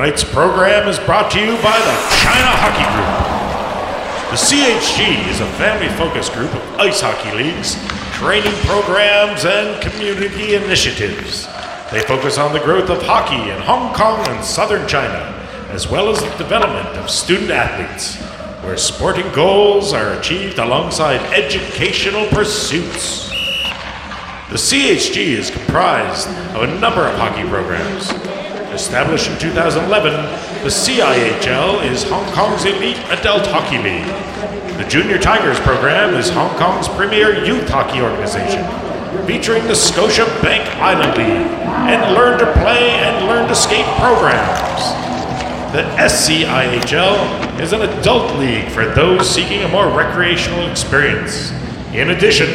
Tonight's program is brought to you by the China Hockey Group. The CHG is a family focused group of ice hockey leagues, training programs, and community initiatives. They focus on the growth of hockey in Hong Kong and southern China, as well as the development of student athletes, where sporting goals are achieved alongside educational pursuits. The CHG is comprised of a number of hockey programs. Established in 2011, the CIHL is Hong Kong's elite adult hockey league. The Junior Tigers program is Hong Kong's premier youth hockey organization, featuring the Scotia Bank Island League and Learn to Play and Learn to Skate programs. The SCIHL is an adult league for those seeking a more recreational experience. In addition,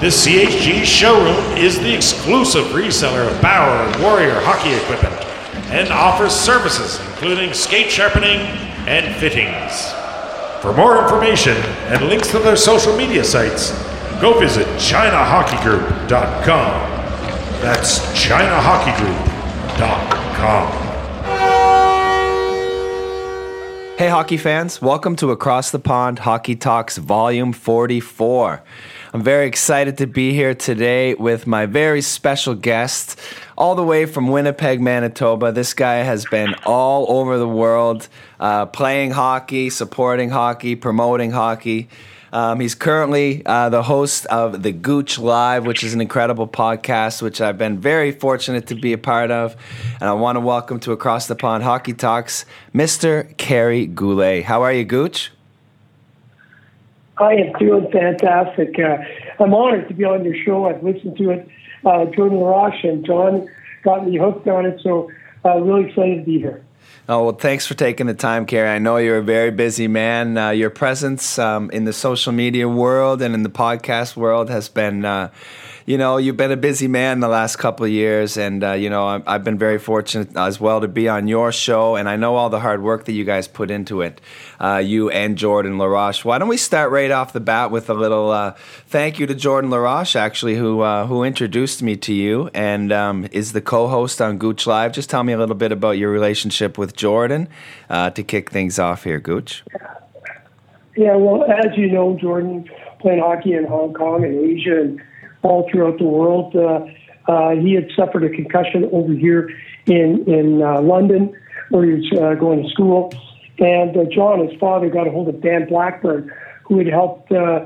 the CHG showroom is the exclusive reseller of Bauer and Warrior hockey equipment and offers services including skate sharpening and fittings. For more information and links to their social media sites, go visit ChinaHockeyGroup.com. That's ChinaHockeyGroup.com. Hey, hockey fans, welcome to Across the Pond Hockey Talks Volume 44. I'm very excited to be here today with my very special guest, all the way from Winnipeg, Manitoba. This guy has been all over the world uh, playing hockey, supporting hockey, promoting hockey. Um, he's currently uh, the host of the Gooch Live, which is an incredible podcast, which I've been very fortunate to be a part of. And I want to welcome to Across the Pond Hockey Talks, Mr. Kerry Goulet. How are you, Gooch? I am doing fantastic. Uh, I'm honored to be on your show. I've listened to it. Uh, Jordan LaRoche and John got me hooked on it, so uh, really excited to be here. Oh, well, thanks for taking the time, Kerry. I know you're a very busy man. Uh, your presence um, in the social media world and in the podcast world has been uh, you know, you've been a busy man the last couple of years, and uh, you know, I've been very fortunate as well to be on your show, and I know all the hard work that you guys put into it, uh, you and Jordan LaRoche. Why don't we start right off the bat with a little uh, thank you to Jordan LaRoche, actually, who uh, who introduced me to you and um, is the co-host on Gooch Live. Just tell me a little bit about your relationship with Jordan uh, to kick things off here, Gooch. Yeah, well, as you know, Jordan played hockey in Hong Kong and Asia and all throughout the world. Uh, uh, he had suffered a concussion over here in in London, where he was going to school. And uh, John, his father, got a hold of Dan Blackburn, who had helped uh,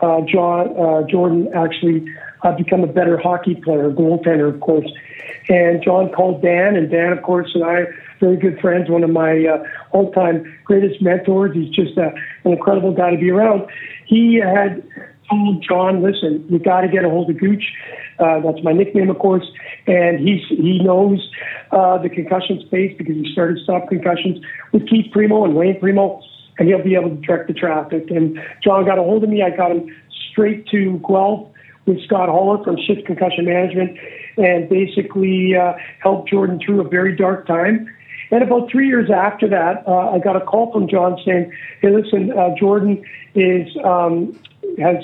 uh, John uh, Jordan actually uh, become a better hockey player, goaltender, of course. And John called Dan, and Dan, of course, and I very good friends, one of my uh, all-time greatest mentors. He's just a, an incredible guy to be around. He had told John, listen, you got to get a hold of Gooch. Uh, that's my nickname, of course. And he's, he knows uh, the concussion space because he started stop concussions with Keith Primeau and Wayne Primeau, and he'll be able to direct the traffic. And John got a hold of me. I got him straight to Guelph with Scott Holler from Shift Concussion Management and basically uh, helped Jordan through a very dark time. And about three years after that, uh, I got a call from John saying, "Hey, listen, uh, Jordan is um, has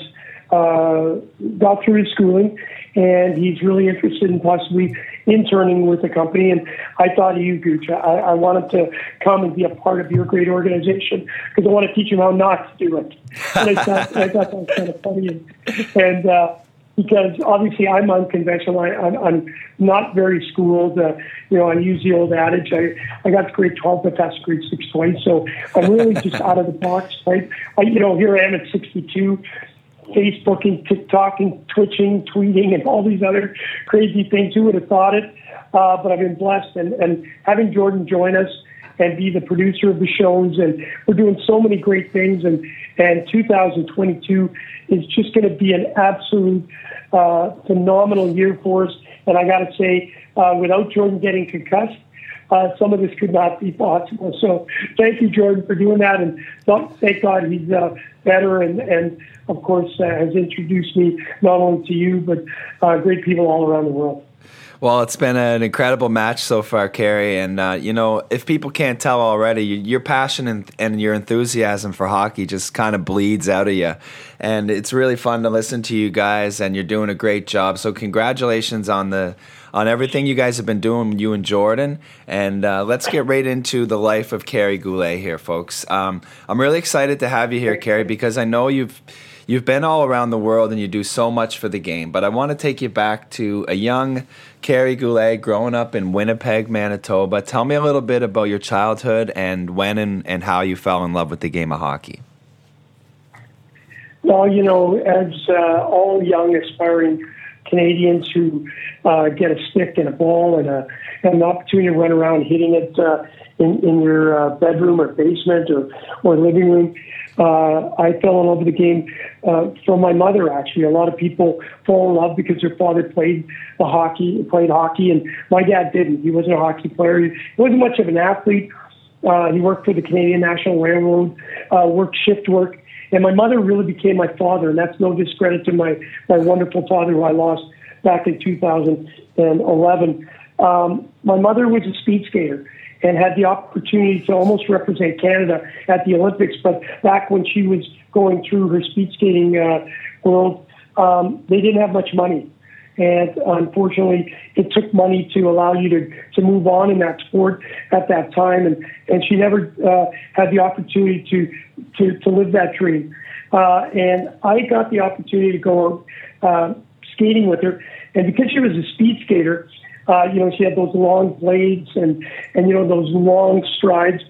uh, got through his schooling, and he's really interested in possibly interning with the company. And I thought of you, Gooch. I, I wanted to come and be a part of your great organization because I want to teach him how not to do it. And I thought, I thought that was kind of funny. And, and uh, because obviously I'm unconventional. I, I'm, I'm not very schooled. Uh, you know, I use the old adage. I, I got grade 12, but that's grade 6 twice. So I'm really just out of the box, right? I, you know, here I am at 62, Facebooking, TikToking, Twitching, tweeting, and all these other crazy things. Who would have thought it? Uh, but I've been blessed. And, and having Jordan join us and be the producer of the shows, and we're doing so many great things. And, and 2022 is just going to be an absolute uh, phenomenal year for us. And I got to say, uh, without Jordan getting concussed, uh, some of this could not be possible. So thank you, Jordan, for doing that. And thank God he's uh, better and, and of course, uh, has introduced me not only to you, but uh, great people all around the world. Well, it's been an incredible match so far, Kerry. And, uh, you know, if people can't tell already, your passion and, and your enthusiasm for hockey just kind of bleeds out of you. And it's really fun to listen to you guys, and you're doing a great job. So, congratulations on the on everything you guys have been doing, you and Jordan. And uh, let's get right into the life of Kerry Goulet here, folks. Um, I'm really excited to have you here, Kerry, because I know you've you've been all around the world and you do so much for the game. But I want to take you back to a young Kerry Goulet growing up in Winnipeg, Manitoba. Tell me a little bit about your childhood and when and, and how you fell in love with the game of hockey. Well, you know, as uh, all young aspiring Canadians who uh, get a stick and a ball and, a, and an opportunity to run around hitting it uh, in, in your uh, bedroom or basement or, or living room. Uh, I fell in love with the game uh, from my mother. Actually, a lot of people fall in love because their father played the hockey, played hockey, and my dad didn't. He wasn't a hockey player. He wasn't much of an athlete. Uh, he worked for the Canadian National Railroad, uh, worked shift work, and my mother really became my father. And that's no discredit to my my wonderful father who I lost back in 2011. Um, my mother was a speed skater and had the opportunity to almost represent Canada at the Olympics. But back when she was going through her speed skating uh, world, um, they didn't have much money. And unfortunately, it took money to allow you to, to move on in that sport at that time. And, and she never uh, had the opportunity to, to, to live that dream. Uh, and I got the opportunity to go uh, skating with her. And because she was a speed skater, uh, you know, she had those long blades and, and, you know, those long strides.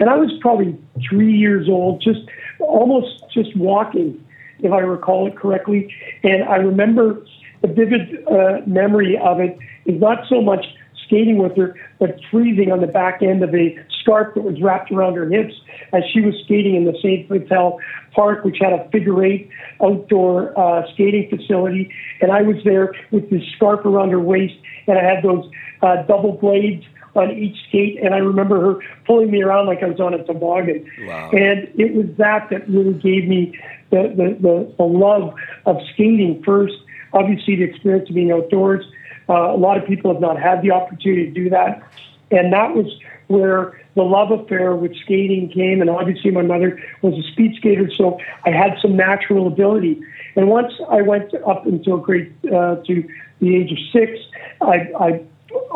And I was probably three years old, just almost just walking, if I recall it correctly. And I remember the vivid uh, memory of it is not so much skating with her, but freezing on the back end of a scarf that was wrapped around her hips as she was skating in the St. Vital Park, which had a figure eight outdoor uh, skating facility. And I was there with this scarf around her waist, and I had those uh, double blades on each skate. And I remember her pulling me around like I was on a toboggan. Wow. And it was that that really gave me the, the, the, the love of skating first. Obviously, the experience of being outdoors. Uh, a lot of people have not had the opportunity to do that. And that was where the love affair with skating came. And obviously, my mother was a speed skater, so I had some natural ability. And once I went up until grade uh, to the age of six, I, I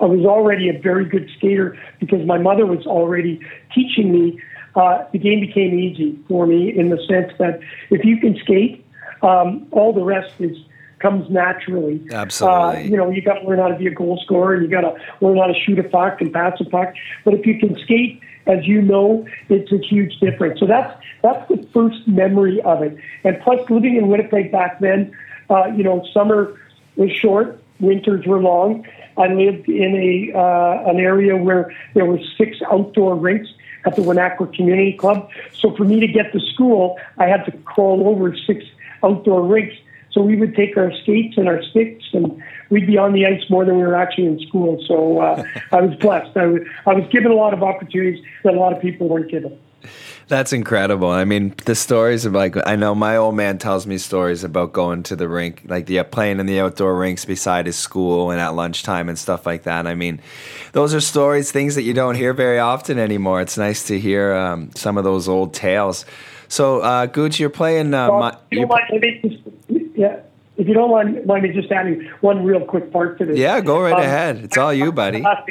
I was already a very good skater because my mother was already teaching me. Uh, the game became easy for me in the sense that if you can skate, um, all the rest is comes naturally. Absolutely. Uh, you know, you got to learn how to be a goal scorer, and you got to learn how to shoot a puck and pass a puck. But if you can skate, as you know, it's a huge difference. So that's that's the first memory of it. And plus, living in Winnipeg back then, uh, you know, summer was short, winters were long. I lived in a uh, an area where there were six outdoor rinks at the Winakwa Community Club. So for me to get to school, I had to crawl over six outdoor rinks so we would take our skates and our sticks, and we'd be on the ice more than we were actually in school. So uh, I was blessed. I was, given a lot of opportunities that a lot of people weren't given. That's incredible. I mean, the stories of like I know my old man tells me stories about going to the rink, like the playing in the outdoor rinks beside his school and at lunchtime and stuff like that. I mean, those are stories, things that you don't hear very often anymore. It's nice to hear um, some of those old tales. So, uh, Gooch, you're playing. Uh, well, my, you yeah. If you don't mind, mind me just adding one real quick part to this. Yeah, go right um, ahead. It's all you, buddy. My last,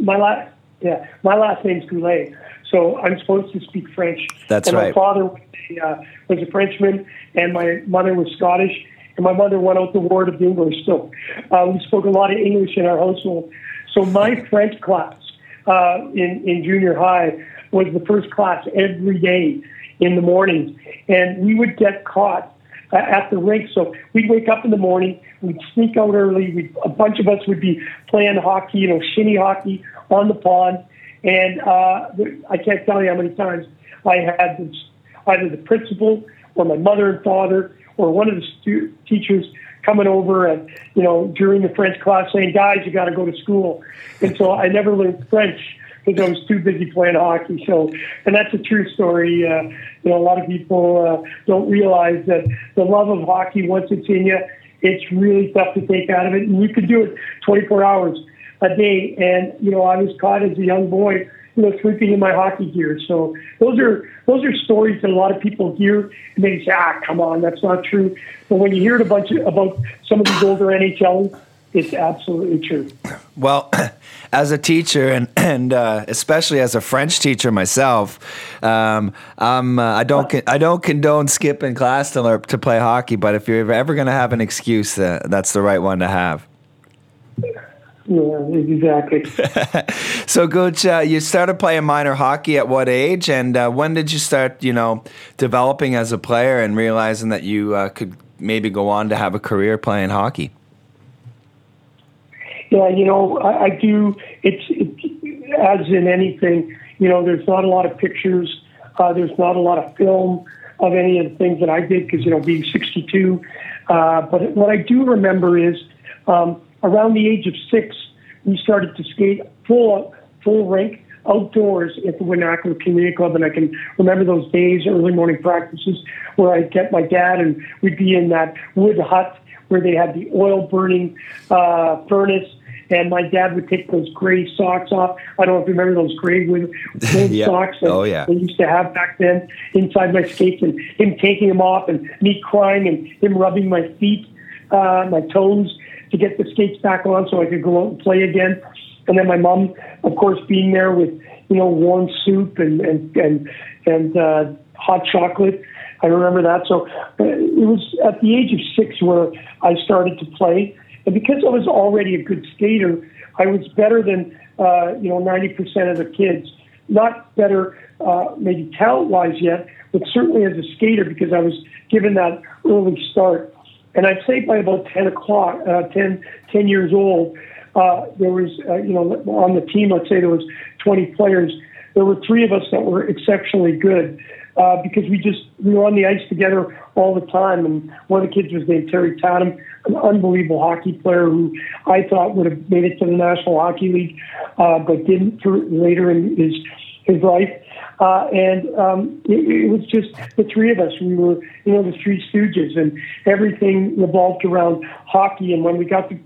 my last, yeah, my last name's Goulet, so I'm supposed to speak French. That's and right. My father was a, uh, was a Frenchman, and my mother was Scottish, and my mother went out the word of the English. So uh, we spoke a lot of English in our household. So my French class uh, in in junior high was the first class every day in the mornings, and we would get caught uh, at the rink. So we'd wake up in the morning, we'd sneak out early. We'd, a bunch of us would be playing hockey, you know, shinny hockey on the pond. And uh, I can't tell you how many times I had this, either the principal or my mother and father or one of the stu- teachers coming over and you know during the French class saying, "Guys, you got to go to school." And so I never learned French because I was too busy playing hockey. So, and that's a true story. Uh, you know, a lot of people uh, don't realize that the love of hockey, once it's in you, it's really tough to take out of it. And you could do it 24 hours a day. And, you know, I was caught as a young boy, you know, sleeping in my hockey gear. So those are those are stories that a lot of people hear and they say, ah, come on, that's not true. But when you hear it a bunch of, about some of these older NHLers, it's absolutely true. Well, as a teacher and and uh, especially as a French teacher myself, um, I'm, uh, I don't con- I don't condone skipping class to learn, to play hockey. But if you're ever going to have an excuse, uh, that's the right one to have. Yeah, exactly. so, Gooch, uh, you started playing minor hockey at what age, and uh, when did you start, you know, developing as a player and realizing that you uh, could maybe go on to have a career playing hockey? Yeah, you know, I, I do. It's it, as in anything, you know, there's not a lot of pictures. Uh, there's not a lot of film of any of the things that I did because you know, being 62. Uh, but what I do remember is um, around the age of six, we started to skate full full rink outdoors at the Winakwa Community Club, and I can remember those days, early morning practices, where I'd get my dad and we'd be in that wood hut where they had the oil burning uh, furnace and my dad would take those gray socks off. I don't know if you remember those gray wood, yeah. socks that oh, yeah. they used to have back then inside my skates, and him taking them off, and me crying, and him rubbing my feet, uh, my toes to get the skates back on so I could go out and play again. And then my mom, of course, being there with you know warm soup and and and and uh, hot chocolate. I remember that. So uh, it was at the age of six where I started to play. And because I was already a good skater, I was better than uh, you know 90% of the kids. Not better, uh, maybe talent-wise yet, but certainly as a skater because I was given that early start. And I'd say by about 10 o'clock, uh, 10, 10 years old, uh, there was, uh, you know, on the team, let's say there was 20 players. There were three of us that were exceptionally good uh, because we just we were on the ice together all the time. And one of the kids was named Terry Tatum, an unbelievable hockey player who I thought would have made it to the National Hockey League, uh, but didn't through, later in his his life. Uh, and um, it, it was just the three of us. We were, you know, the three Stooges, and everything revolved around hockey. And when we got to,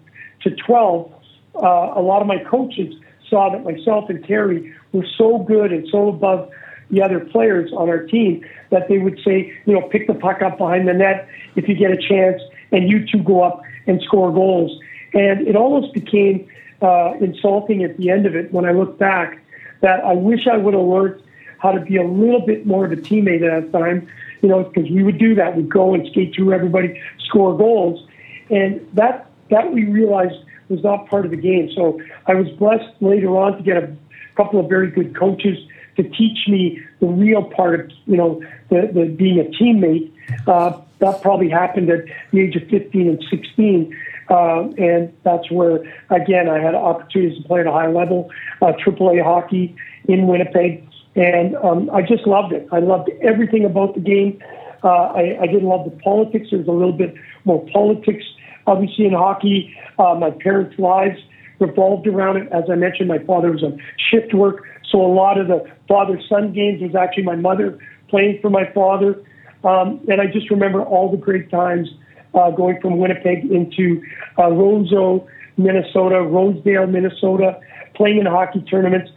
to 12, uh, a lot of my coaches saw that myself and Terry were so good and so above the other players on our team that they would say, you know, pick the puck up behind the net if you get a chance, and you two go up and score goals. And it almost became uh, insulting at the end of it when I look back that I wish I would have learned how to be a little bit more of a teammate at that time, you know, because we would do that. We'd go and skate through everybody, score goals. And that, that we realized was not part of the game. So I was blessed later on to get a couple of very good coaches to teach me the real part of you know the, the being a teammate. Uh, that probably happened at the age of 15 and 16. Uh, and that's where, again, I had opportunities to play at a high level, uh, AAA hockey in Winnipeg. And um, I just loved it. I loved everything about the game. Uh, I, I didn't love the politics. There was a little bit more politics, obviously, in hockey. Uh, my parents' lives revolved around it. As I mentioned, my father was on shift work. So a lot of the father son games was actually my mother playing for my father. Um, and I just remember all the great times uh, going from Winnipeg into uh, Roseau, Minnesota, Rosedale, Minnesota, playing in hockey tournaments,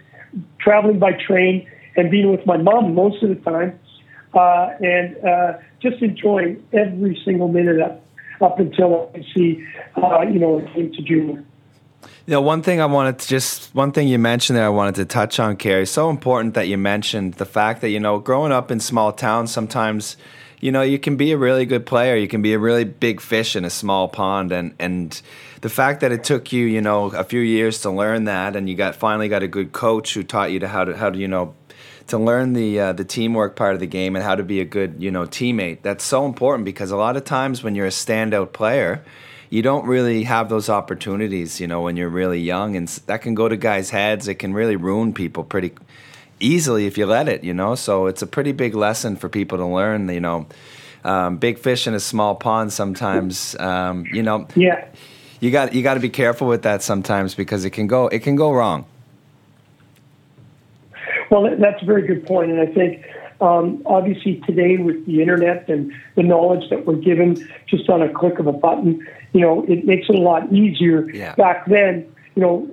traveling by train, and being with my mom most of the time, uh, and uh, just enjoying every single minute up, up until I see, uh, you know, it came to junior. You know, one thing I wanted to just one thing you mentioned there I wanted to touch on, Kerry. So important that you mentioned the fact that you know, growing up in small towns, sometimes you know you can be a really good player, you can be a really big fish in a small pond, and and the fact that it took you you know a few years to learn that, and you got finally got a good coach who taught you to how to how to you know to learn the uh, the teamwork part of the game and how to be a good you know teammate. That's so important because a lot of times when you're a standout player you don't really have those opportunities, you know, when you're really young, and that can go to guys' heads. It can really ruin people pretty easily if you let it, you know. So it's a pretty big lesson for people to learn, you know. Um, big fish in a small pond sometimes, um, you know. Yeah. You got you got to be careful with that sometimes because it can go it can go wrong. Well, that's a very good point, and I think Um, obviously, today with the internet and the knowledge that we're given just on a click of a button, you know, it makes it a lot easier. Yeah. Back then, you know,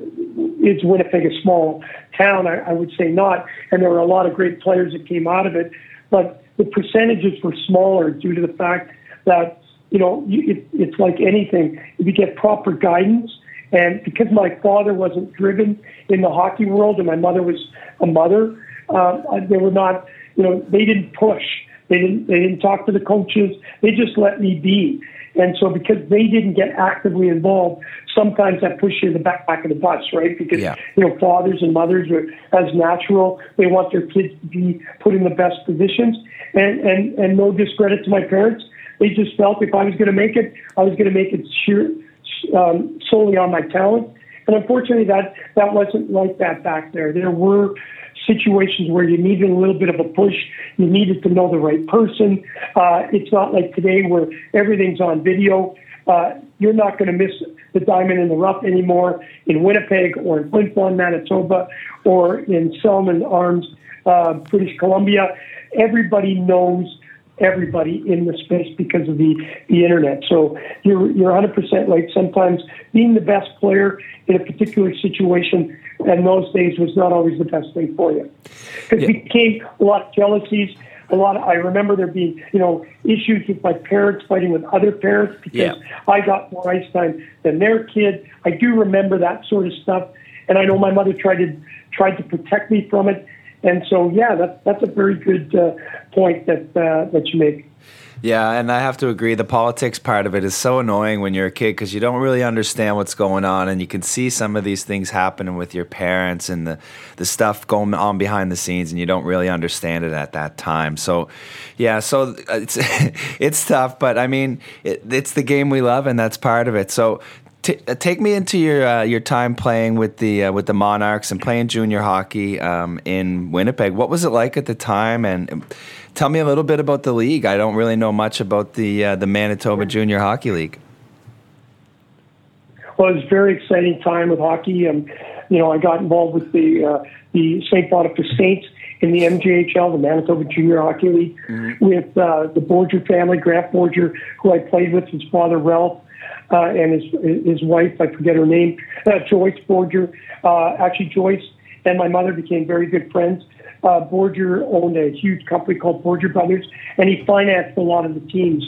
is Winnipeg a small town? I, I would say not. And there were a lot of great players that came out of it, but the percentages were smaller due to the fact that you know you, it, it's like anything. If you get proper guidance, and because my father wasn't driven in the hockey world and my mother was a mother, uh, they were not. You know, they didn't push. They didn't. They didn't talk to the coaches. They just let me be. And so, because they didn't get actively involved, sometimes that pushes you in the back, back of the bus, right? Because Yeah. you know, fathers and mothers are as natural. They want their kids to be put in the best positions. And and and no discredit to my parents, they just felt if I was going to make it, I was going to make it sheer, um, solely on my talent. And unfortunately, that that wasn't like that back there. There were situations where you needed a little bit of a push. You needed to know the right person. Uh, it's not like today where everything's on video. Uh, you're not going to miss the diamond in the rough anymore in Winnipeg or in Flin Manitoba, or in Salmon Arms, uh, British Columbia. Everybody knows everybody in the space because of the, the internet. So you're you're 100% right. Sometimes being the best player in a particular situation in those days was not always the best thing for you. Because Yeah. it became a lot of jealousies. A lot. Of, I remember there being, you know, issues with my parents fighting with other parents because Yeah. I got more ice time than their kid. I do remember that sort of stuff, and I know my mother tried to tried to protect me from it. And so, yeah, that, that's a very good uh, point that uh, that you make. Yeah, and I have to agree. The politics part of it is so annoying when you're a kid because you don't really understand what's going on, and you can see some of these things happening with your parents and the the stuff going on behind the scenes, and you don't really understand it at that time. So, yeah, so uh, it's it's tough, but I mean, it, it's the game we love, and that's part of it. So. T- uh, take me into your uh, your time playing with the uh, with the Monarchs and playing junior hockey um, in Winnipeg. What was it like at the time? And um, tell me a little bit about the league. I don't really know much about the uh, the Manitoba Junior Hockey League. Well, it was a very exciting time with hockey. And, you know, I got involved with the uh, the St. Boniface Saints in the MJHL, the Manitoba Junior Hockey League, with uh, the Borger family, Grant Borger, who I played with, his father Ralph, uh, and his his wife, I forget her name, uh, Joyce Borger. Uh, actually, Joyce and my mother became very good friends. Uh, Borger owned a huge company called Borger Brothers, and he financed a lot of the teams.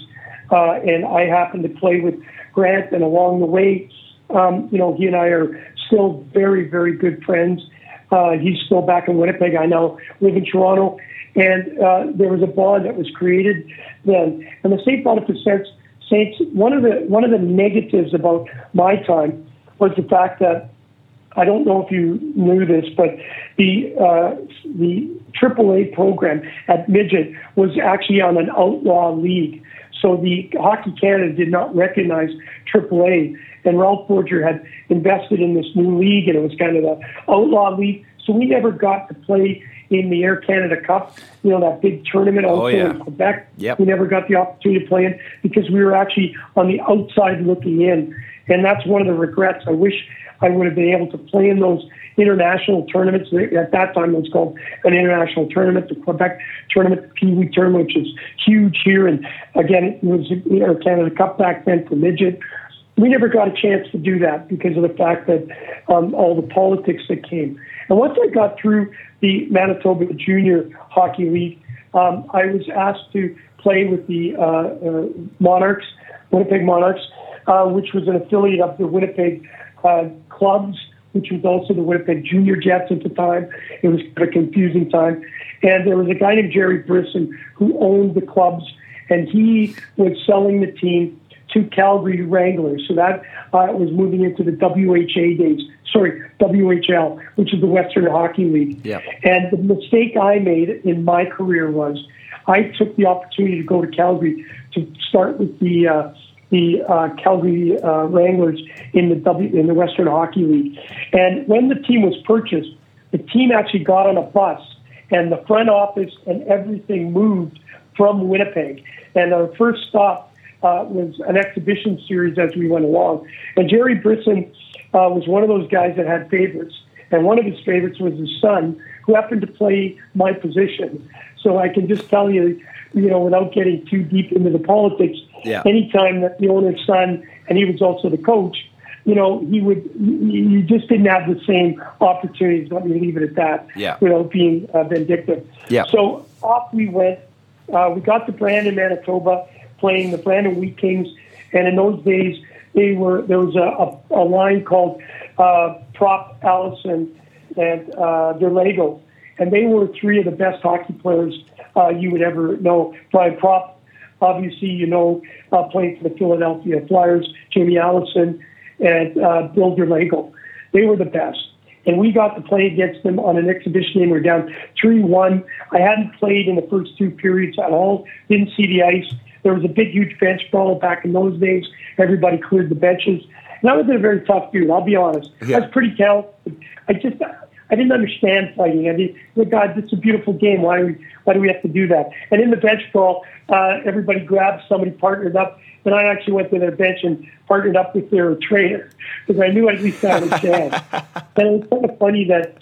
Uh, and I happened to play with Grant, and along the way, um, you know, he and I are still very, very good friends. Uh, he's still back in Winnipeg. I now live in Toronto, and uh, there was a bond that was created then. And the St. Boniface Saints, Saints, one of the one of the negatives about my time was the fact that I don't know if you knew this, but the uh, the AAA program at midget was actually on an outlaw league. So the Hockey Canada did not recognize AAA, and Ralph Borger had invested in this new league, and it was kind of the outlaw league. So we never got to play in the Air Canada Cup, you know, that big tournament out Oh, yeah. in Quebec. Yep. We never got the opportunity to play in because we were actually on the outside looking in. And that's one of the regrets. I wish I would have been able to play in those international tournaments. At that time, it was called an international tournament, the Quebec tournament, the Pee Wee tournament, which is huge here. And again, it was the Air Canada Cup back then for midget. We never got a chance to do that because of the fact that um, all the politics that came. And once I got through the Manitoba Junior Hockey League, um, I was asked to play with the uh, uh, Monarchs, Winnipeg Monarchs, uh, which was an affiliate of the Winnipeg uh, clubs, which was also the Winnipeg Junior Jets at the time. It was a confusing time. And there was a guy named Jerry Brisson who owned the clubs, and he was selling the team to Calgary Wranglers. So that uh, was moving into the WHA days. Sorry, WHL, which is the Western Hockey League. Yeah. And the mistake I made in my career was I took the opportunity to go to Calgary to start with the uh, the uh, Calgary uh, Wranglers in the W in the Western Hockey League. And when the team was purchased, the team actually got on a bus, and the front office and everything moved from Winnipeg. And our first stop uh, was an exhibition series as we went along. And Jerry Brisson uh, was one of those guys that had favorites. And one of his favorites was his son, who happened to play my position. So I can just tell you, you know, without getting too deep into the politics, Yeah. anytime that the owner's son, and he was also the coach, you know, he would, you just didn't have the same opportunities. Let me leave it at that. Yeah. Without being uh, vindictive. Yeah. So off we went. Uh, we got to Brandon, Manitoba, playing the Brandon Wheat Kings, and in those days they were there was a, a, a line called uh, Propp Allison and uh, Derlago, and they were three of the best hockey players uh, you would ever know. Brian Propp, obviously, you know, uh, playing for the Philadelphia Flyers, Jamie Allison, and uh, Bill Derlago. They were the best. And we got to play against them on an exhibition game. We were down 3 1. I hadn't played in the first two periods at all, didn't see the ice. There was a big, huge bench brawl back in those days. Everybody cleared the benches. And I was in a very tough dude, I'll be honest. Yeah. I was pretty talented. I just, I didn't understand fighting. I mean, look, God, it's a beautiful game. Why, do we, why do we have to do that? And in the bench brawl, uh, everybody grabbed somebody, partnered up, and I actually went to their bench and partnered up with their trainer because I knew at least I had a chance. and it was kind of funny that,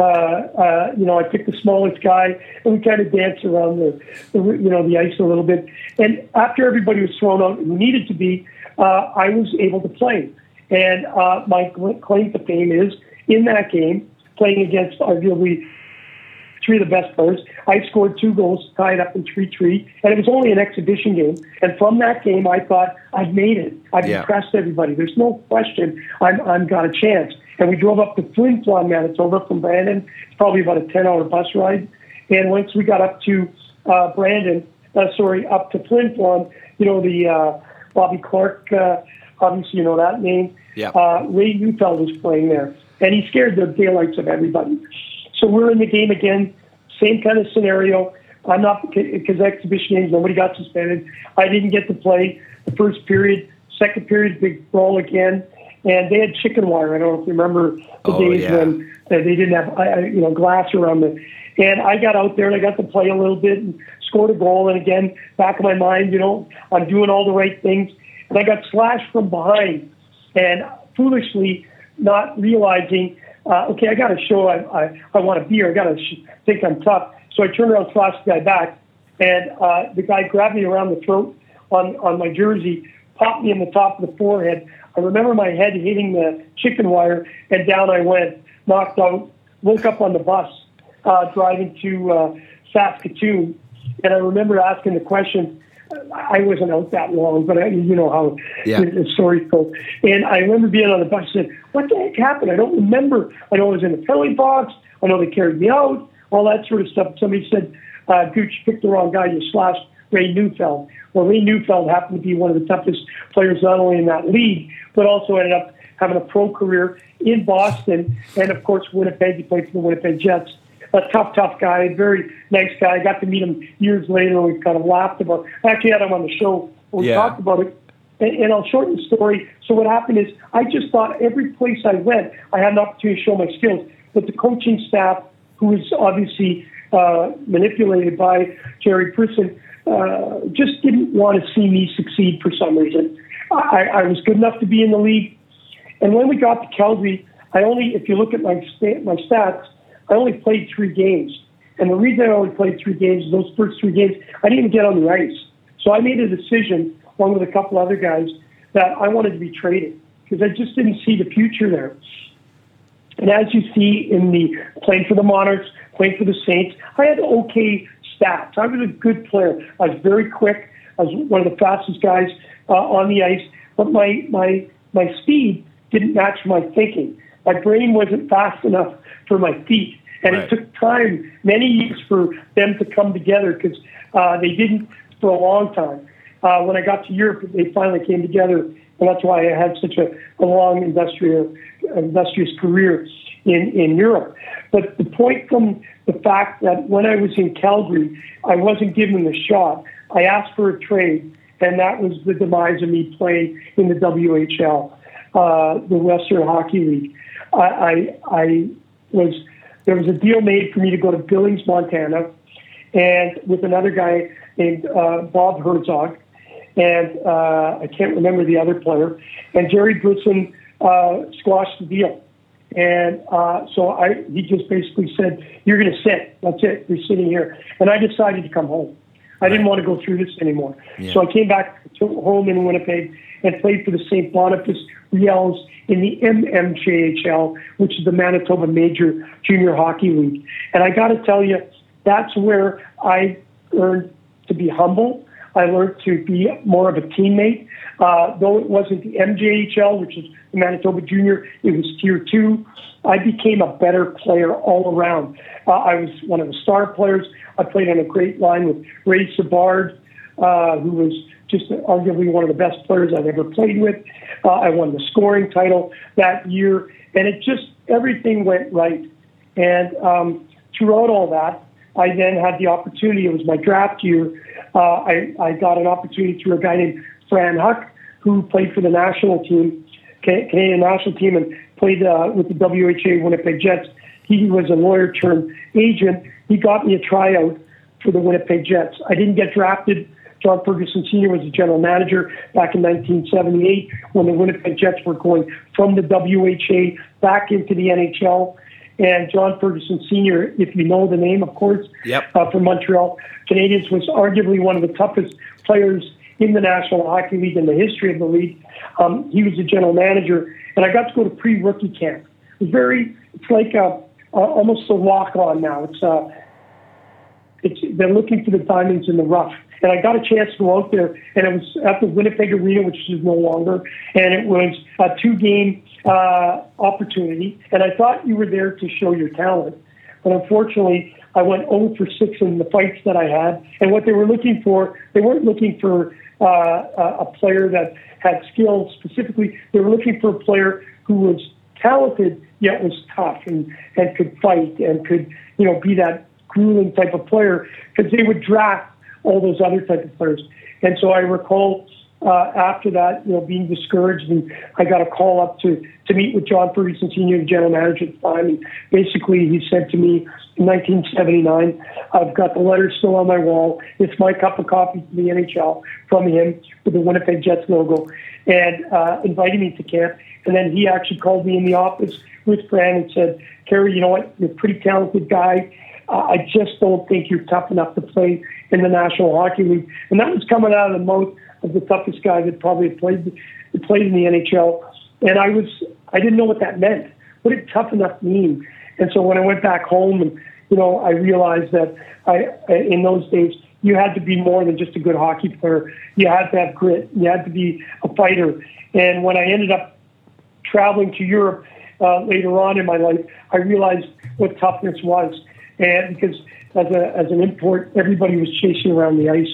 uh, uh, you know, I picked the smallest guy and we kind of danced around the, the, you know, the ice a little bit. And after everybody was thrown out who needed to be, uh, I was able to play. And uh, my claim to fame is in that game, playing against arguably three of the best players. I scored two goals, tied up in 3 3, and it was only an exhibition game. And from that game, I thought, I've made it. I've Yeah. impressed everybody. There's no question I'm, I'm got a chance. And we drove up to Flin Flon, Manitoba from Brandon. It's probably about a 10 hour bus ride. And once we got up to uh, Brandon, uh, sorry, up to Flin Flon, you know, the uh, Bobby Clarke, uh, obviously you know that name. Yeah. Uh, Ray Neufeld was playing there, and he scared the daylights of everybody. So we're in the game again, same kind of scenario. I'm not because exhibition games, nobody got suspended. I didn't get to play the first period, second period, big brawl again, and they had chicken wire. I don't know if you remember the Oh, days yeah. when uh, they didn't have uh, you know glass around the. And I got out there and I got to play a little bit and scored a goal. And again, back of my mind, you know, I'm doing all the right things. And I got slashed from behind, and foolishly not realizing, uh, okay, I got to show I, I, I want to be here. I got to sh- think I'm tough. So I turned around, slashed the guy back, and uh, the guy grabbed me around the throat on, on my jersey, popped me in the top of the forehead. I remember my head hitting the chicken wire, and down I went, knocked out, woke up on the bus uh, driving to uh, Saskatoon. And I remember asking the question. I wasn't out that long, but I, you know how Yeah. the, the story goes. And I remember being on the bus and said, "What the heck happened? I don't remember. I know I was in the penalty box. I know they carried me out. All that sort of stuff." Somebody said, uh, "Gooch you picked the wrong guy. You slashed Ray Neufeld." Well, Ray Neufeld happened to be one of the toughest players not only in that league, but also ended up having a pro career in Boston and, of course, Winnipeg. He played for the Winnipeg Jets a tough, tough guy, very nice guy. I got to meet him years later, we kind of laughed about. I actually had him on the show. We Yeah. talked about it, and, and I'll shorten the story. So what happened is, I just thought every place I went, I had an opportunity to show my skills. But the coaching staff, who was obviously uh, manipulated by Jerry Brisson, uh, just didn't want to see me succeed for some reason. I, I was good enough to be in the league, and when we got to Calgary, I only, if you look at my sta- my stats, I only played three games. And the reason I only played three games is those first three games, I didn't even get on the ice. So I made a decision, along with a couple other guys, that I wanted to be traded because I just didn't see the future there. And as you see in the playing for the Monarchs, playing for the Saints, I had okay stats. I was a good player. I was very quick. I was one of the fastest guys uh, on the ice, but my my my speed didn't match my thinking. My brain wasn't fast enough for my feet, and Right. it took time, many years, for them to come together because uh, they didn't for a long time. Uh, when I got to Europe, they finally came together, and that's why I had such a, a long industrial industrious career in, in Europe. But the point from the fact that when I was in Calgary, I wasn't given the shot. I asked for a trade, and that was the demise of me playing in the WHL, uh, the Western Hockey League. I, I, I was there was a deal made for me to go to Billings, Montana, and with another guy named uh, Bob Herzog, and uh, I can't remember the other player. And Jerry Brisson uh, squashed the deal, And uh, so I, he just basically said, "You're going to sit. That's it. You're sitting here." And I decided to come home. I didn't want to go through this anymore. Yeah. So I came back to home in Winnipeg and played for the St. Boniface Riels in the MMJHL, which is the Manitoba Major Junior Hockey League. And I got to tell you, that's where I learned to be humble. I learned to be more of a teammate. Uh, though it wasn't the MJHL, which is the Manitoba Junior, it was Tier 2. I became a better player all around. Uh, I was one of the star players. I played on a great line with Ray Savard, uh, who was just arguably one of the best players I've ever played with. Uh, I won the scoring title that year, and it just everything went right. And um, throughout all that, I then had the opportunity. It was my draft year. Uh, I, I got an opportunity through a guy named Fran Huck, who played for the national team, Canadian national team, and played uh, with the WHA Winnipeg Jets. He was a lawyer turned agent. He got me a tryout for the Winnipeg Jets. I didn't get drafted. John Ferguson Sr. was the general manager back in 1978 when the Winnipeg Jets were going from the WHA back into the NHL. And John Ferguson Sr., if you know the name, of course, yep. uh, from Montreal Canadiens, was arguably one of the toughest players in the National Hockey League in the history of the league. Um, he was the general manager, and I got to go to pre-rookie camp. It was very, it's like a, a, almost a walk-on now. It's, uh, it's they're looking for the diamonds in the rough. And I got a chance to go out there, and it was at the Winnipeg Arena, which is no longer, and it was a two-game uh, opportunity. And I thought you were there to show your talent, but unfortunately, I went 0 for 6 in the fights that I had. And what they were looking for, they weren't looking for uh, a player that had skills specifically. They were looking for a player who was talented yet was tough and and could fight and could you know be that grueling type of player because they would draft all those other type of players. And so I recall uh, after that, you know, being discouraged, and I got a call up to to meet with John Ferguson Senior, general manager at the time. And basically, he said to me in 1979, "I've got the letter still on my wall. It's my cup of coffee to the NHL from him with the Winnipeg Jets logo, and uh, invited me to camp. And then he actually called me in the office with Fran and said, "Kerry, you know what? You're a pretty talented guy." I just don't think you're tough enough to play in the National Hockey League. And that was coming out of the mouth of the toughest guy that probably played played in the NHL. And I was I didn't know what that meant. What did tough enough mean? And so when I went back home and you know I realized that I in those days you had to be more than just a good hockey player. You had to have grit. You had to be a fighter. And when I ended up traveling to Europe uh, later on in my life, I realized what toughness was and because as a as an import, everybody was chasing around the ice.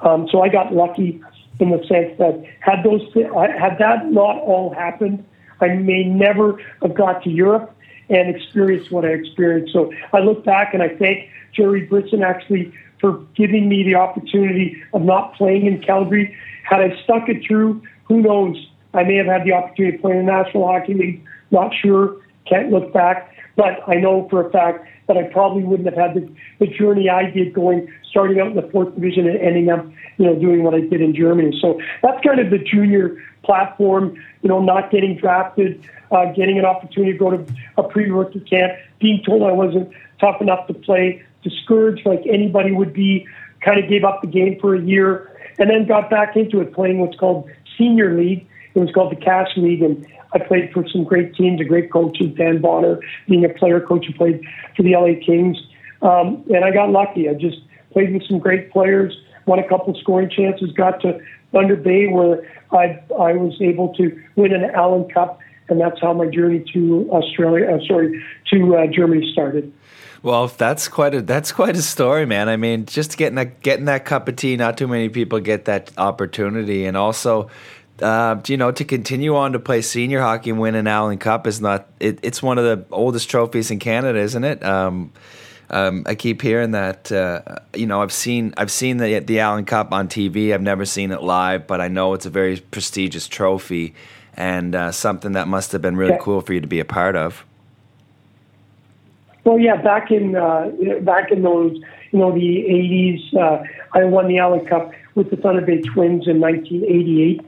Um, so I got lucky in the sense that had those had that not all happened, I may never have got to Europe and experienced what I experienced. So I look back and I thank Jerry Brisson actually for giving me the opportunity of not playing in Calgary. Had I stuck it through, who knows? I may have had the opportunity to play in the National Hockey League. Not sure. Can't look back. But I know for a fact that I probably wouldn't have had the, the journey I did going, starting out in the fourth division and ending up, you know, doing what I did in Germany. So that's kind of the junior platform, you know, not getting drafted, uh, getting an opportunity to go to a pre-rookie camp, being told I wasn't tough enough to play, discouraged like anybody would be, kind of gave up the game for a year, and then got back into it playing what's called senior league. It was called the Cash League, and I played for some great teams, a great coach, Dan Bonar, being a player coach who played for the LA Kings. Um, and I got lucky. I just played with some great players, won a couple scoring chances, got to Thunder Bay where I, I was able to win an Allen Cup, and that's how my journey to Australia, uh, sorry, to uh, Germany started. Well, that's quite a that's quite a story, man. I mean, just getting that getting that cup of tea. Not too many people get that opportunity, and also uh, you know, to continue on to play senior hockey and win an Allen Cup is not. It, it's one of the oldest trophies in Canada, isn't it? Um, um, I keep hearing that. Uh, you know, I've seen I've seen the the Allen Cup on TV. I've never seen it live, but I know it's a very prestigious trophy and uh, something that must have been really cool for you to be a part of. Well, yeah, back in uh, back in those you know the '80s, uh, I won the Allen Cup with the Thunder Bay Twins in 1988.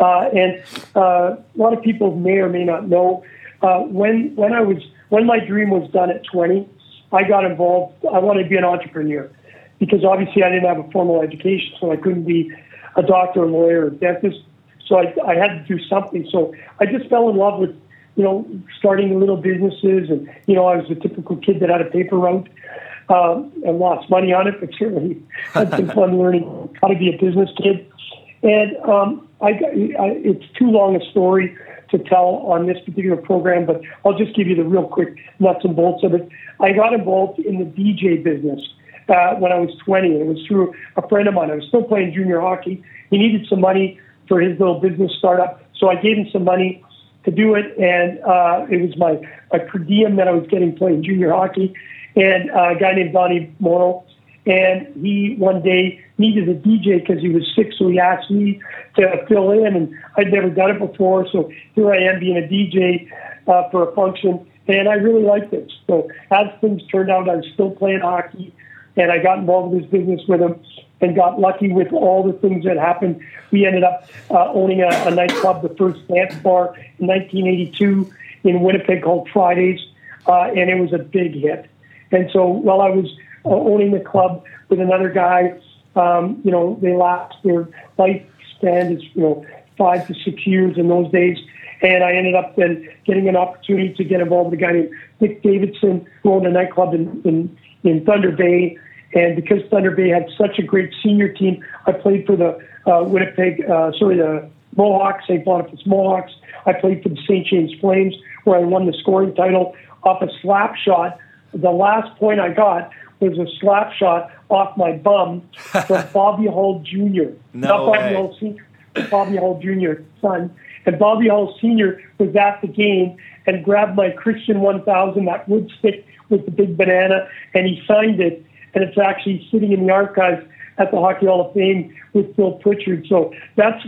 Uh, and uh, a lot of people may or may not know uh, when when I was when my dream was done at 20, I got involved. I wanted to be an entrepreneur because obviously I didn't have a formal education, so I couldn't be a doctor, a lawyer, or dentist. So I, I had to do something. So I just fell in love with, you know, starting little businesses, and you know, I was a typical kid that had a paper route um, and lost money on it, but certainly had some fun learning how to be a business kid. And um, I, I, it's too long a story to tell on this particular program, but I'll just give you the real quick nuts and bolts of it. I got involved in the DJ business uh, when I was 20. It was through a friend of mine. I was still playing junior hockey. He needed some money for his little business startup, so I gave him some money to do it, and uh, it was my, my per diem that I was getting playing junior hockey. And uh, a guy named Donnie Morrow, and he one day needed a DJ because he was sick, so he asked me to fill in, and I'd never done it before, so here I am being a DJ uh, for a function, and I really liked it. So as things turned out, I was still playing hockey and I got involved in this business with him and got lucky with all the things that happened. We ended up uh, owning a, a nightclub, the first dance bar in 1982 in Winnipeg called Fridays, uh, and it was a big hit. And so while I was owning the club with another guy, um, you know, they last their lifespan is you know five to six years in those days. And I ended up then getting an opportunity to get involved with a guy named Nick Davidson, who owned a nightclub in, in, in Thunder Bay. And because Thunder Bay had such a great senior team, I played for the uh, Winnipeg, uh, sorry, the Mohawks, St. Boniface Mohawks. I played for the St. James Flames, where I won the scoring title off a slap shot. The last point I got was a slap shot off my bum from Bobby Hull Jr. No Not Bobby way. Hull Sr., Bobby Hull Jr. son. And Bobby Hull Sr. was at the game and grabbed my Christian 1000, that wood stick with the big banana, and he signed it. And it's actually sitting in the archives at the Hockey Hall of Fame with Phil Pritchard. So that's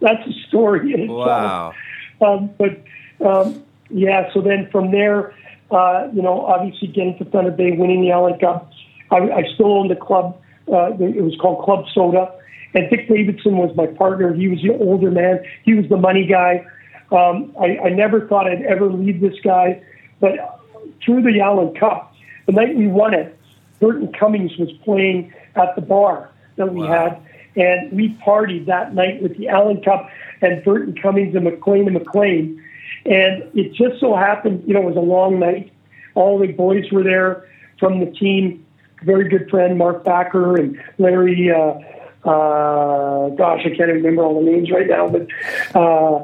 that's a story. Wow. Um, but um, yeah, so then from there, uh, you know, obviously getting to Thunder Bay, winning the Allen Cup, I, I still owned the club. Uh, it was called Club Soda, and Dick Davidson was my partner. He was the older man. He was the money guy. Um, I, I never thought I'd ever leave this guy, but through the Allen Cup, the night we won it, Burton Cummings was playing at the bar that we Wow. had, and we partied that night with the Allen Cup and Burton Cummings and McLean and McLean. And it just so happened, you know, it was a long night. All the boys were there from the team. Very good friend Mark Backer and Larry. Uh, uh, gosh, I can't even remember all the names right now, but uh,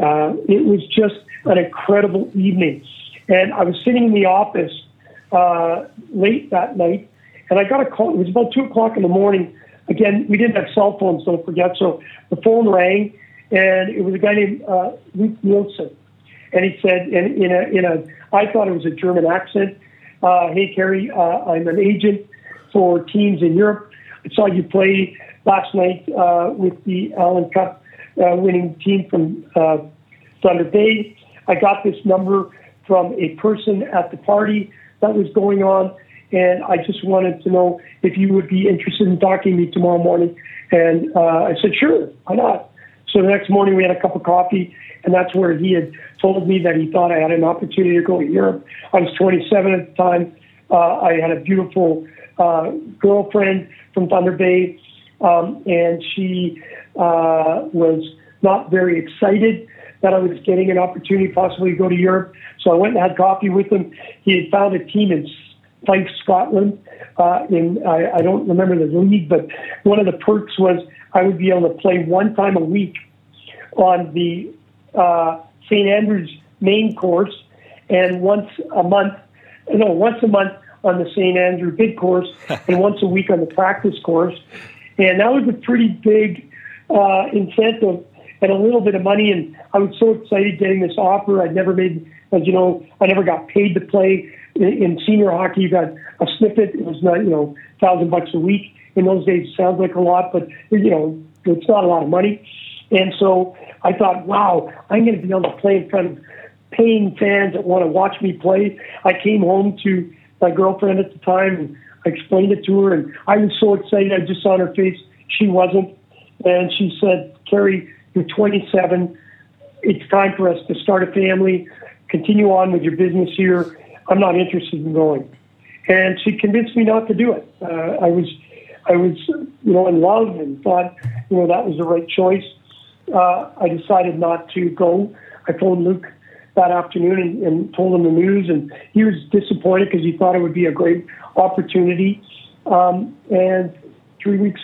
uh, it was just an incredible evening. And I was sitting in the office uh, late that night, and I got a call. It was about two o'clock in the morning. Again, we didn't have cell phones, don't forget. So the phone rang, and it was a guy named uh, Luke Nielsen, and he said, in, in a in a, I thought it was a German accent. Uh, hey, Kerry, uh, I'm an agent for teams in Europe. I saw you play last night uh, with the Allen Cup uh, winning team from uh, Thunder Bay. I got this number from a person at the party that was going on, and I just wanted to know if you would be interested in talking to me tomorrow morning. And uh, I said, sure, why not? So the next morning we had a cup of coffee, and that's where he had told me that he thought I had an opportunity to go to Europe. I was 27 at the time. Uh, I had a beautiful uh, girlfriend from Thunder Bay, um, and she uh, was not very excited that I was getting an opportunity possibly to go to Europe. So I went and had coffee with him. He had found a team in Fife, Scotland. Uh, in I, I don't remember the league, but one of the perks was I would be able to play one time a week on the uh, St. Andrews main course, and once a month, no, once a month on the St. Andrew big course, and once a week on the practice course. And that was a pretty big uh, incentive and a little bit of money. And I was so excited getting this offer. I'd never made, as you know, I never got paid to play in, in senior hockey. You got a snippet. It was not, you know, thousand bucks a week. In those days, sounds like a lot, but you know, it's not a lot of money. And so I thought, wow, I'm going to be able to play in front of paying fans that want to watch me play. I came home to my girlfriend at the time and I explained it to her, and I was so excited. I just saw her face she wasn't, and she said, "Kerry, you're 27. It's time for us to start a family. continue on with your business here. I'm not interested in going. And she convinced me not to do it. Uh, I was, I was, you know, in love and thought, you know, that was the right choice. Uh, I decided not to go. I phoned Luke that afternoon and, and told him the news, and he was disappointed because he thought it would be a great opportunity. Um, and three weeks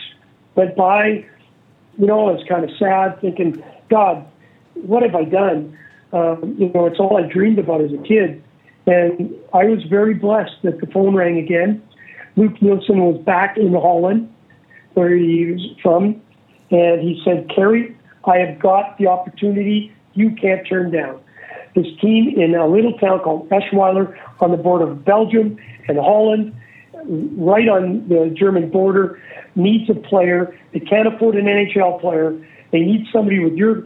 went by. You know, I was kind of sad, thinking, God, what have I done? Um, you know, it's all I dreamed about as a kid. And I was very blessed that the phone rang again. Luke Nielsen was back in Holland, where he was from, and he said, Kerry, I have got the opportunity you can't turn down. This team in a little town called Eschweiler on the border of Belgium and Holland, right on the German border, needs a player. They can't afford an NHL player. They need somebody with your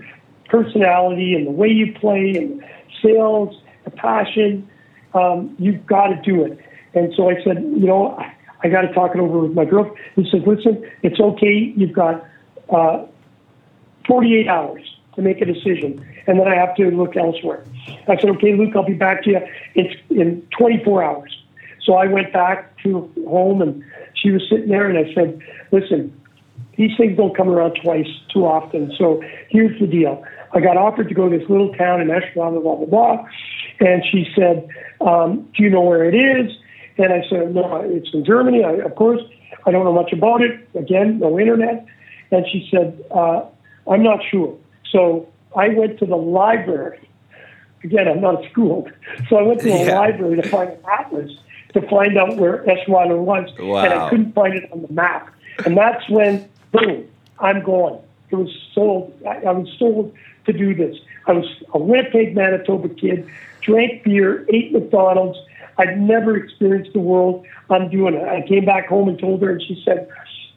personality and the way you play and sales, the passion. Um, you've got to do it. And so I said, you know, I, got to talk it over with my girlfriend. He said, listen, it's okay. You've got uh, 48 hours to make a decision, and then I have to look elsewhere. I said, okay, Luke, I'll be back to you in, in 24 hours. So I went back to home, and she was sitting there, and I said, listen, these things don't come around twice too often. So here's the deal. I got offered to go to this little town in Eschweiler, blah, blah, blah. And she said, um, do you know where it is? And I said, no, it's in Germany. I, of course, I don't know much about it. Again, no internet. And she said, uh, I'm not sure. So I went to the library. Again, I'm not schooled. So I went to the yeah. library to find an atlas to find out where Eschweiler was. Wow. And I couldn't find it on the map. And that's when, boom, I'm going. It was sold. I, I was sold to do this. I was a Winnipeg, Manitoba kid, drank beer, ate McDonald's. I'd never experienced the world. I'm doing it. I came back home and told her, and she said,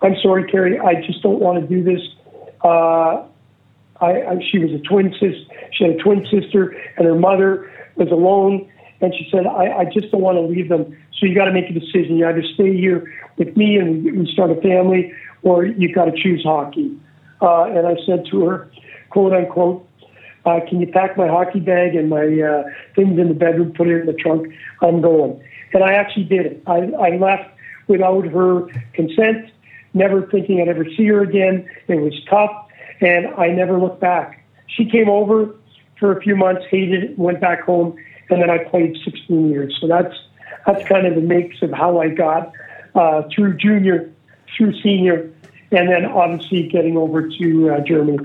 I'm sorry, Kerry, I just don't want to do this. Uh, I, I, she was a twin sister. She had a twin sister, and her mother was alone. And she said, I, I just don't want to leave them. So you got to make a decision. You either stay here with me and we start a family, or you got to choose hockey. Uh, and I said to her, quote unquote, uh, can you pack my hockey bag and my uh, things in the bedroom, put it in the trunk? I'm going. And I actually did it. I, I left without her consent, never thinking I'd ever see her again. It was tough, and I never looked back. She came over for a few months, hated it, went back home, and then I played 16 years. So that's that's kind of the mix of how I got uh, through junior, through senior, and then obviously getting over to uh, Germany.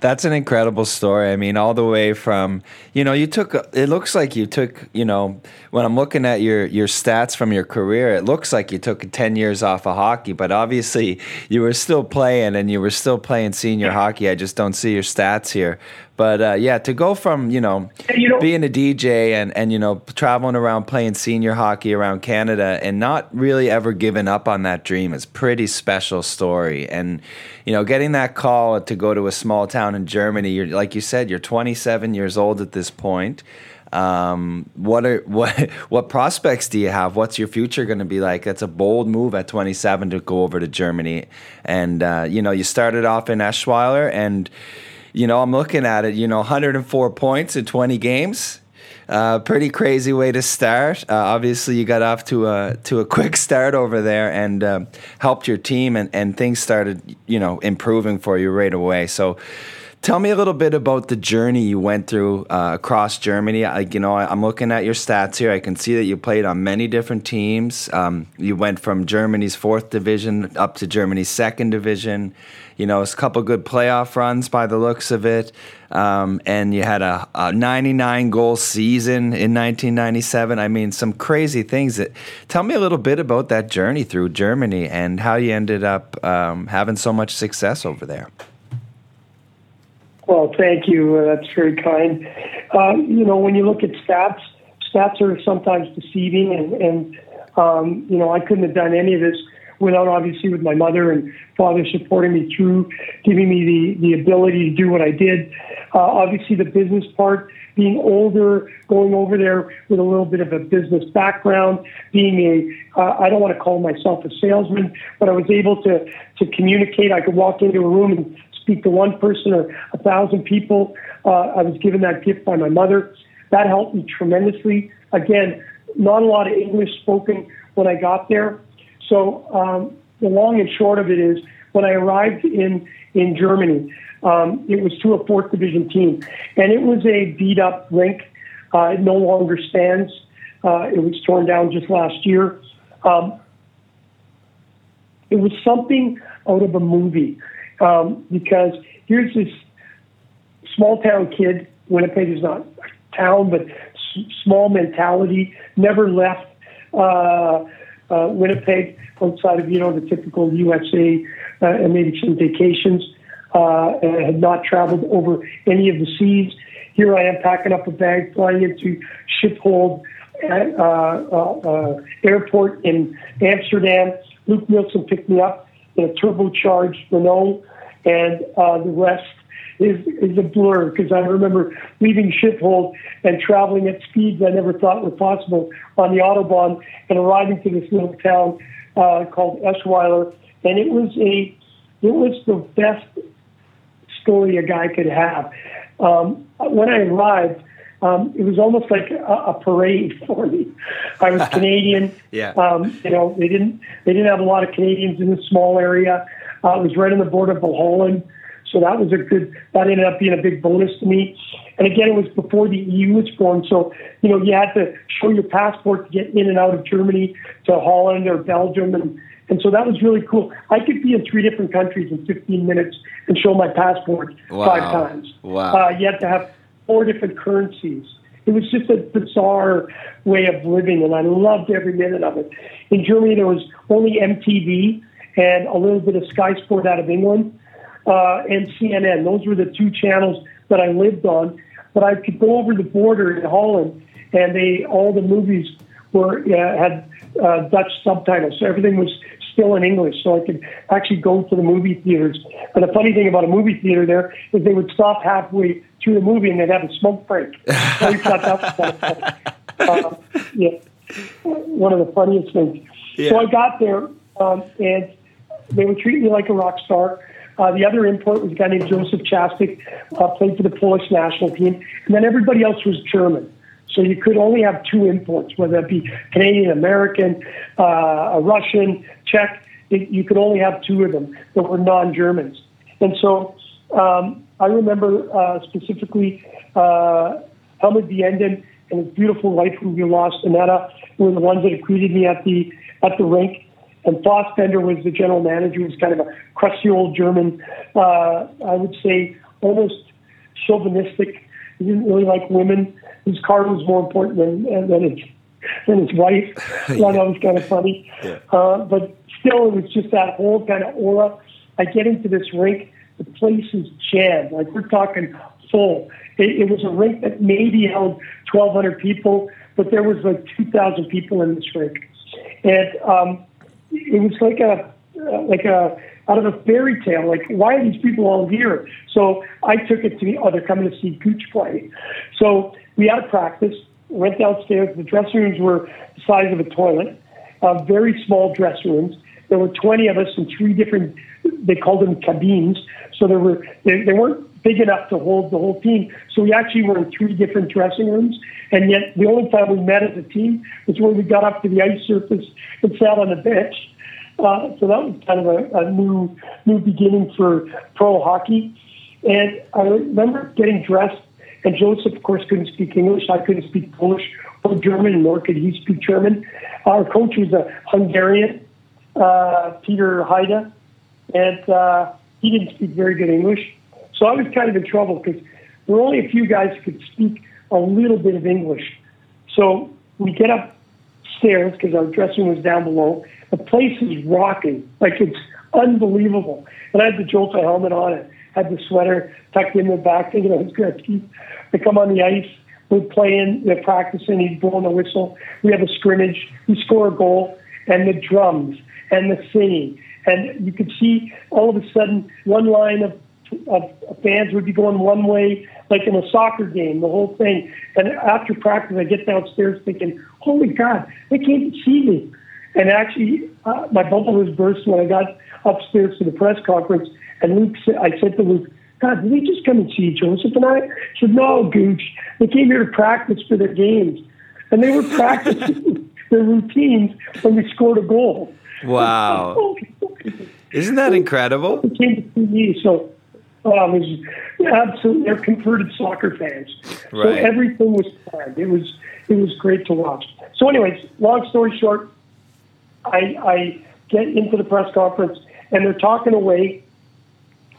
That's an incredible story. I mean, all the way from you know, you took. It looks like you took. You know, when I'm looking at your your stats from your career, it looks like you took ten years off of hockey. But obviously, you were still playing, and you were still playing senior hockey. I just don't see your stats here. But uh, yeah, to go from you know, you know, being a DJ and and you know traveling around playing senior hockey around Canada and not really ever giving up on that dream is pretty special story. And you know, getting that call to go to a small town in Germany, you're like you said, you're 27 years old at this point. Um, what are what what prospects do you have? What's your future going to be like? That's a bold move at 27 to go over to Germany, and uh, you know you started off in Eschweiler and you know, I'm looking at it, you know, 104 points in 20 games. Uh, pretty crazy way to start. Uh, obviously, you got off to a to a quick start over there and uh, helped your team, and, and things started, you know, improving for you right away. So, Tell me a little bit about the journey you went through uh, across Germany. I, you know, I, am looking at your stats here. I can see that you played on many different teams. Um, you went from Germany's fourth division up to Germany's second division. You know, it's a couple good playoff runs by the looks of it. Um, and you had a, a, 99 goal season in 1997. I mean, some crazy things. That tell me a little bit about that journey through Germany and how you ended up um, having so much success over there. Well, thank you. Uh, that's very kind. Um, you know, when you look at stats, stats are sometimes deceiving, and, and um, you know, I couldn't have done any of this without obviously with my mother and father supporting me through, giving me the the ability to do what I did. Uh, obviously, the business part, being older, going over there with a little bit of a business background, being a uh, I don't want to call myself a salesman, but I was able to to communicate. I could walk into a room and speak to one person or a thousand people. Uh, I was given that gift by my mother. that helped me tremendously. Again, not a lot of English spoken when I got there. So um, the long and short of it is, when I arrived in in Germany, um, it was to a fourth division team, and it was a beat up rink. Uh, it no longer stands. Uh, it was torn down just last year. Um, it was something out of a movie um, because here's this small town kid. Winnipeg is not a town, but s- small mentality. Never left uh, uh, Winnipeg outside of you know the typical USA uh, and maybe some vacations. Uh, and had not traveled over any of the seas. Here I am packing up a bag, flying into Schiphol uh, uh, uh, airport in Amsterdam. Luke Nielsen picked me up in a turbocharged Renault, and uh, the rest is is a blur because I remember leaving Schiphol and traveling at speeds I never thought were possible on the autobahn and arriving to this little town uh, called Eschweiler, and it was a it was the best story a guy could have. Um, when I arrived, um, it was almost like a, a parade for me. I was Canadian. Yeah. Um, you know, they didn't they didn't have a lot of Canadians in this small area. Uh, it was right on the border of Holland, so that was a good. That ended up being a big bonus to me. And again, it was before the EU was formed, so you know you had to show your passport to get in and out of Germany to Holland or Belgium, and and so that was really cool. I could be in three different countries in 15 minutes and show my passport Wow. five times. Wow. Uh, you had to have four different currencies. It was just a bizarre way of living, and I loved every minute of it. In Germany, there was only MTV and a little bit of Sky Sport out of England uh, and CNN. Those were the two channels that I lived on. But I could go over the border in Holland, and they all the movies were uh, had uh, Dutch subtitles, so everything was still in English, so I could actually go to the movie theaters. And the funny thing about a movie theater there is they would stop halfway through the movie and they'd have a smoke break. So we thought that was kind of fun. Uh, yeah, one of the funniest things. Yeah. So I got there, um, and they would treat me like a rock star. Uh, the other import was a guy named Joseph Chastik, uh, played for the Polish national team, and then everybody else was German. So you could only have two imports, whether it be Canadian, American, uh, a Russian, Czech. It, you could only have two of them that were non-Germans. And so um, I remember uh, specifically uh, Helmut Vienden and his beautiful wife, who we lost, Annetta, were the ones that greeted me at the at the rink. And Fossbender was the general manager. He was kind of a crusty old German, uh, I would say almost chauvinistic. He didn't really like women. His car was more important than than his than his wife. Thought that was kind of funny. Yeah. Uh, but still, it was just that whole kind of aura. I get into this rink, the place is jammed. Like we're talking full. It, it was a rink that maybe held 1,200 people, but there was like 2,000 people in this rink, and um, it was like a like a out of a fairy tale. Like, why are these people all here? So I took it to the, oh, they're coming to see Gooch play. So we had a practice, went downstairs. The dressing rooms were the size of a toilet, uh, very small dressing rooms. There were 20 of us in three different, they called them cabines. So there were, they, they weren't big enough to hold the whole team. So we actually were in three different dressing rooms. And yet the only time we met as a team was when we got up to the ice surface and sat on the bench. Uh, so that was kind of a, a new new beginning for pro hockey. And I remember getting dressed, and Joseph, of course, couldn't speak English. I couldn't speak Polish or German, nor could he speak German. Our coach was a Hungarian, uh, Peter Haida, and uh, he didn't speak very good English. So I was kind of in trouble because there were only a few guys who could speak a little bit of English. So we get upstairs because our dressing room was down below. The place is rocking, like it's unbelievable. And I had the Jofa helmet on and had the sweater tucked in the back, thinking I was going to keep. I come on the ice, we're playing, they're practicing, he's blowing the whistle. We have a scrimmage, we score a goal, and the drums and the singing. And you could see all of a sudden one line of, of fans would be going one way, like in a soccer game, the whole thing. And after practice, I get downstairs thinking, holy God, they can't see me. And actually, uh, my bubble was burst when I got upstairs to the press conference. And Luke, I said to Luke, God, did they just come and see Joseph and I? I said, No, Gooch. They came here to practice for their games. And they were practicing their routines when we scored a goal. Wow. Isn't that incredible? They came to see me. So um, it was absolutely, they're converted soccer fans. So everything was planned. It was, it was great to watch. So, anyways, long story short, I, I get into the press conference and they're talking away.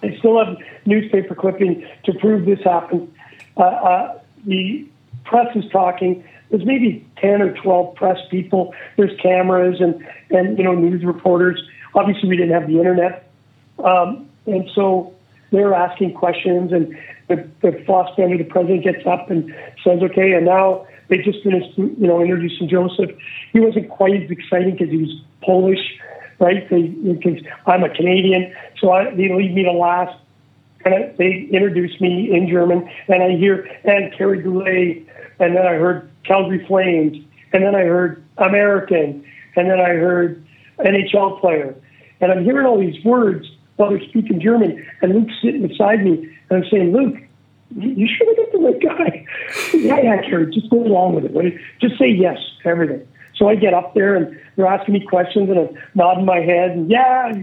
I still have newspaper clipping to prove this happened. Uh, uh, the press is talking. There's maybe 10 or 12 press people. There's cameras and, and you know, news reporters. Obviously, we didn't have the internet. Um, and so they're asking questions, and the, the boss family, the president, gets up and says, okay, and now they just finished, you know, introducing Joseph. He wasn't quite as exciting because he was Polish, right? Because I'm a Canadian, so I, they leave me to last. And they introduced me in German, and I hear, and Kerry Goulet, and then I heard Calgary Flames, and then I heard American, and then I heard NHL player. And I'm hearing all these words while they're speaking German, and Luke's sitting beside me, and I'm saying, Luke, you should have got the right guy? yeah, yeah, just go along with it. Just say yes to everything. So I get up there, and they're asking me questions, and I'm nodding my head, and yeah,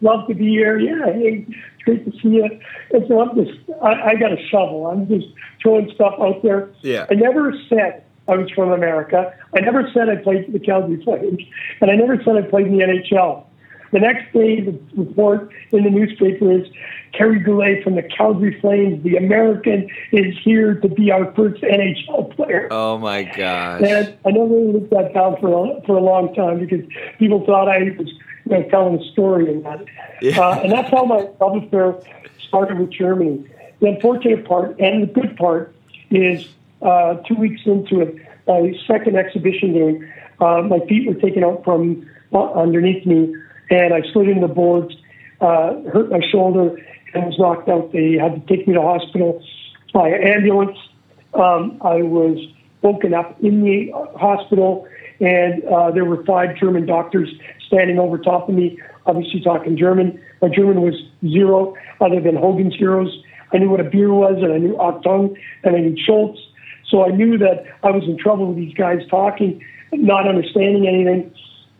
love to be here. Yeah, hey, it's great to see you. And so I'm just, I, I got a shovel. I'm just throwing stuff out there. Yeah. I never said I was from America. I never said I played for the Calgary Flames, and I never said I played in the NHL. The next day, the report in the newspaper is Kerry Goulet from the Calgary Flames, the American, is here to be our first NHL player. Oh my gosh. And I never really looked that down for a, for a long time because people thought I was you know, telling a story and that. Yeah. Uh, and that's how my love affair started with Germany. The unfortunate part and the good part is uh, two weeks into it, my second exhibition game, uh, my feet were taken out from uh, underneath me, and I slid into the boards, uh, hurt my shoulder, and was knocked out. They had to take me to hospital by ambulance. Um, I was woken up in the hospital, and uh, there were five German doctors standing over top of me, obviously talking German. My German was zero, other than Hogan's Heroes. I knew what a beer was, and I knew Achtung, and I knew Schultz. So I knew that I was in trouble with these guys talking, not understanding anything.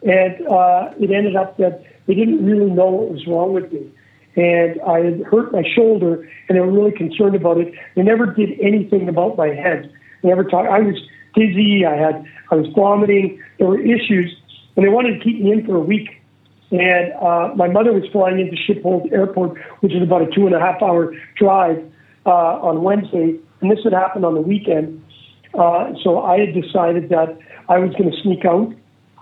And uh, it ended up that they didn't really know what was wrong with me. And I had hurt my shoulder, and they were really concerned about it. They never did anything about my head. They never talked. I was dizzy. I had. I was vomiting. There were issues, and they wanted to keep me in for a week. And uh, my mother was flying into Schiphol Airport, which is about a two and a half hour drive uh, on Wednesday, and this had happened on the weekend. Uh, so I had decided that I was going to sneak out.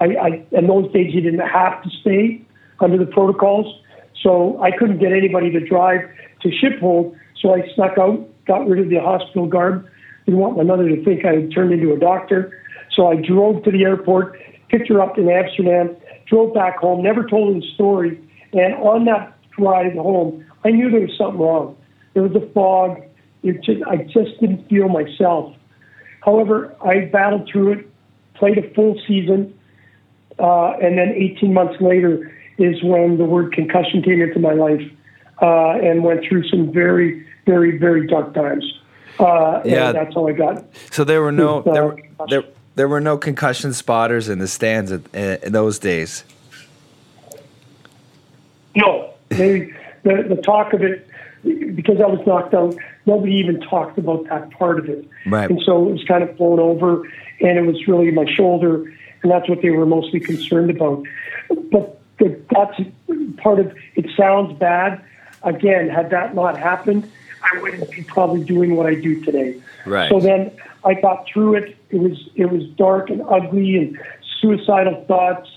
I, I, in those days, you didn't have to stay under the protocols, so I couldn't get anybody to drive to Schiphol. So I snuck out, got rid of the hospital garb. Didn't want my mother to think I had turned into a doctor. So I drove to the airport, picked her up in Amsterdam, drove back home, never told her the story. And on that drive home, I knew there was something wrong. There was a fog. It just, I just didn't feel myself. However, I battled through it, played a full season, uh, and then 18 months later is when the word concussion came into my life, uh, and went through some very, very, very dark times. Uh, Yeah. and that's how I got. So there were no Uh, there, were- there, there were no concussion spotters in the stands at, uh, in those days. No, they, the the talk of it because I was knocked out. Nobody even talked about that part of it, Right. and so it was kind of blown over, and it was really my shoulder, and that's what they were mostly concerned about. But the, that's part of it. Sounds bad. Again, had that not happened, I wouldn't be probably doing what I do today. Right. So then I got through it. It was it was dark and ugly and suicidal thoughts,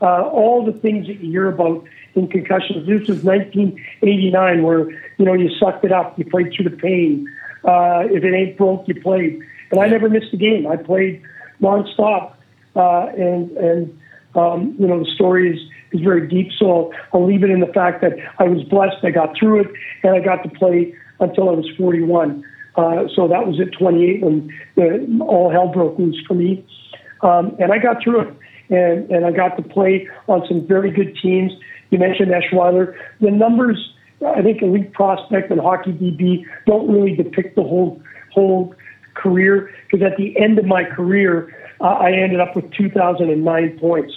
uh, all the things that you hear about in concussions. This was 1989, where you know you sucked it up, you played through the pain. Uh, if it ain't broke, you played. And I never missed a game. I played nonstop, uh, and and um, you know the story is is very deep. So I'll leave it in the fact that I was blessed. I got through it, and I got to play until I was 41. Uh, so that was at 28 when the, all hell broke loose for me. Um, and I got through it. And, and I got to play on some very good teams. You mentioned Eschweiler. The numbers I think elite prospect and hockey DB don't really depict the whole whole career because at the end of my career, uh, I ended up with 2,009 points.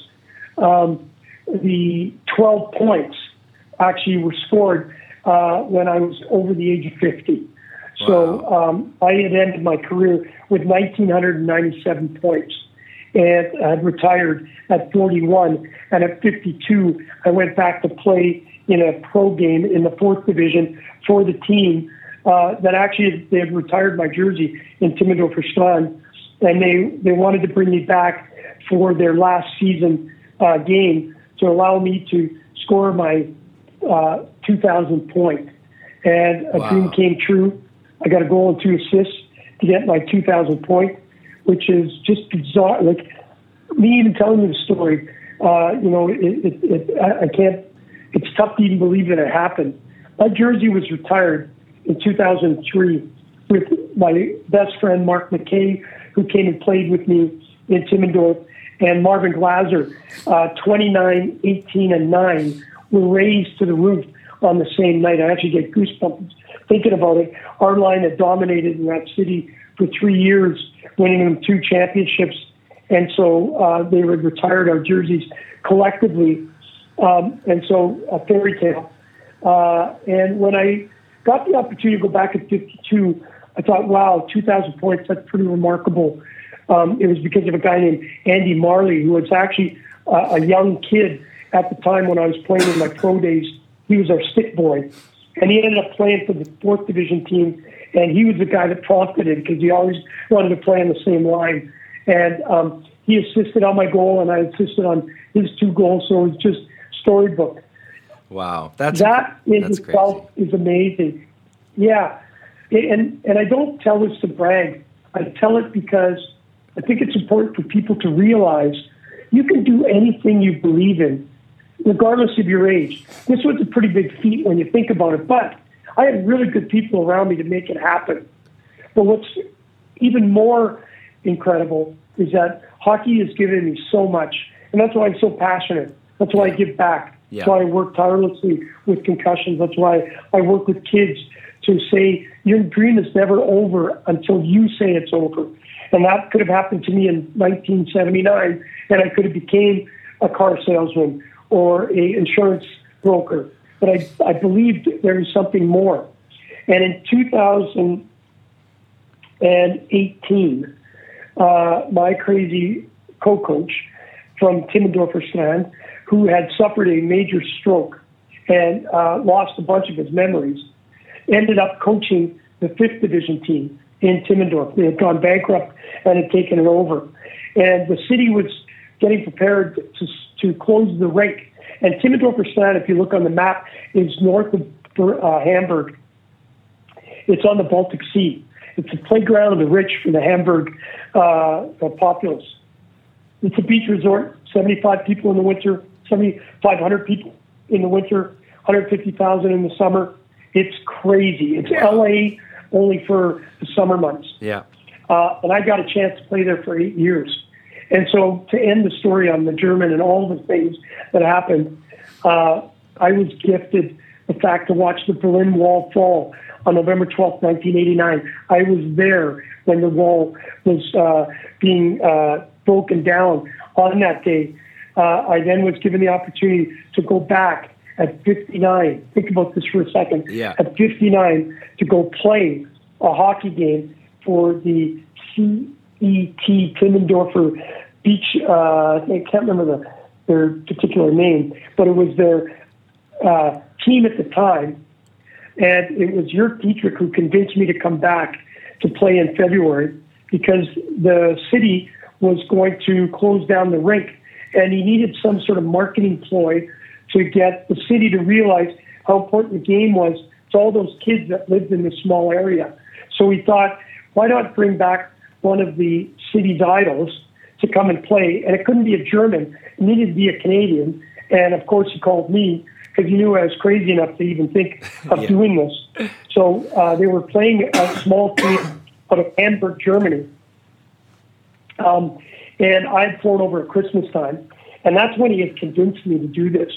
Um, the 12 points actually were scored uh, when I was over the age of 50. So um, I had ended my career with 1,997 points and I had retired at 41. And at 52, I went back to play in a pro game in the fourth division for the team uh, that actually they had retired my jersey in Timmendorfer Strand, and they they wanted to bring me back for their last season uh, game to allow me to score my uh, 2,000 point, and a Wow. dream came true. I got a goal and two assists to get my 2,000 point, which is just bizarre. Like me even telling you the story, uh, you know, it, it, it, I, I can't. It's tough to even believe that it happened. My jersey was retired in 2003 with my best friend Mark McKay, who came and played with me in Timmendorf, and Marvin Glazer. Uh, 29, 18, and 9 were raised to the roof on the same night. I actually get goosebumps thinking about it. Our line had dominated in that city for three years, winning them two championships. And so uh, they would retired our jerseys collectively. Um, and so a fairy tale. Uh, and when I got the opportunity to go back at 52, I thought, wow, 2,000 points, that's pretty remarkable. Um, it was because of a guy named Andy Marley, who was actually uh, a young kid at the time when I was playing in my pro days. He was our stick boy. And he ended up playing for the fourth division team. And he was the guy that prompted it because he always wanted to play on the same line. And um, he assisted on my goal, and I assisted on his two goals. So it was just storybook Wow, that's that in that's itself is amazing. Yeah, and and I don't tell this to brag. I tell it because I think it's important for people to realize you can do anything you believe in, regardless of your age. This was a pretty big feat when you think about it, but I had really good people around me to make it happen. But what's even more incredible is that hockey has given me so much, and that's why I'm so passionate. That's why I give back. Yeah. That's why I work tirelessly with concussions. That's why I work with kids to say your dream is never over until you say it's over. And that could have happened to me in 1979, and I could have became a car salesman or a insurance broker. But I, I believed there was something more. And in 2018, uh, my crazy co-coach from Timmendorfer Strand, who had suffered a major stroke and uh, lost a bunch of his memories, ended up coaching the fifth division team in Timmendorf. They had gone bankrupt and had taken it over. And the city was getting prepared to, to close the rink. And Timmendorfer Strand, if you look on the map, is north of uh, Hamburg. It's on the Baltic Sea. It's a playground of the rich for the Hamburg uh, populace. It's a beach resort, 75 people in the winter, 7,500 people in the winter, 150,000 in the summer. It's crazy. It's LA only for the summer months. yeah, Uh, and I got a chance to play there for eight years. And so to end the story on the German and all the things that happened, uh, I was gifted the fact to watch the Berlin Wall fall on November 12th, 1989. I was there when the wall was uh, being uh, broken down on that day. Uh, I then was given the opportunity to go back at 59. Think about this for a second. Yeah. At 59 to go play a hockey game for the CET Timmendorfer Beach. Uh, I can't remember the, their particular name, but it was their uh, team at the time. And it was Jörg Dietrich who convinced me to come back to play in February because the city was going to close down the rink and he needed some sort of marketing ploy to get the city to realize how important the game was to all those kids that lived in this small area. So we thought, why not bring back one of the city's idols to come and play? And it couldn't be a German, it needed to be a Canadian. And of course, he called me because he knew I was crazy enough to even think of Yeah. doing this. So uh, they were playing a small team out of Hamburg, Germany. Um, and I had flown over at Christmas time, and that's when he had convinced me to do this.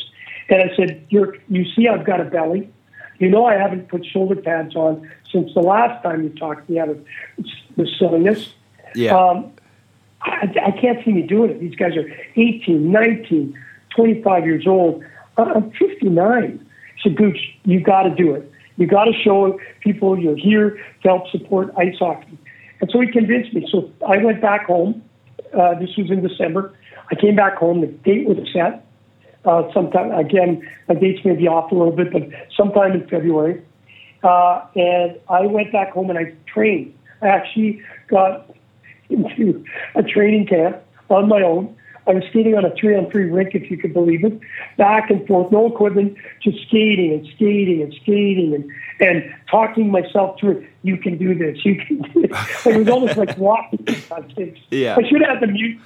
And I said, You're, "You see, I've got a belly. You know, I haven't put shoulder pads on since the last time you talked to me out of the silliness. Yeah. Um, I, I can't see me doing it. These guys are 18, 19, 25 years old. I'm 59. So, Gooch, you got to do it. You got to show people you're here to help support ice hockey. And so he convinced me. So I went back home. Uh, this was in December. I came back home. The date was set. Uh, sometime again, my dates may be off a little bit, but sometime in February. Uh, and I went back home and I trained. I actually got into a training camp on my own. I was skating on a three on three rink, if you could believe it, back and forth, no equipment, just skating and skating and skating and, and talking myself through it. You can do this. You can do it. it was almost like walking. Yeah. I should have had the mute.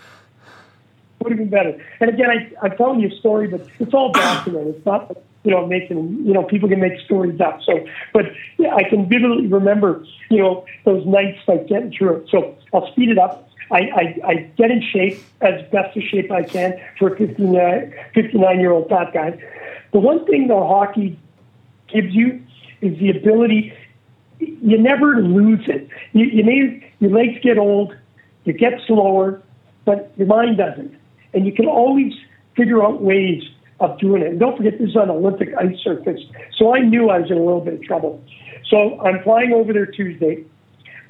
Would have been better. And again, I, I'm telling you a story, but it's all documented. It's not, you know, making, you know, people can make stories up. So, but yeah, I can vividly remember, you know, those nights like getting through it. So I'll speed it up. I, I, I get in shape as best a shape I can for a 59, 59 year old fat guy. The one thing though hockey gives you is the ability. You never lose it. You, you may your legs get old, you get slower, but your mind doesn't, and you can always figure out ways of doing it. And don't forget this is on Olympic ice surface, so I knew I was in a little bit of trouble. So I'm flying over there Tuesday.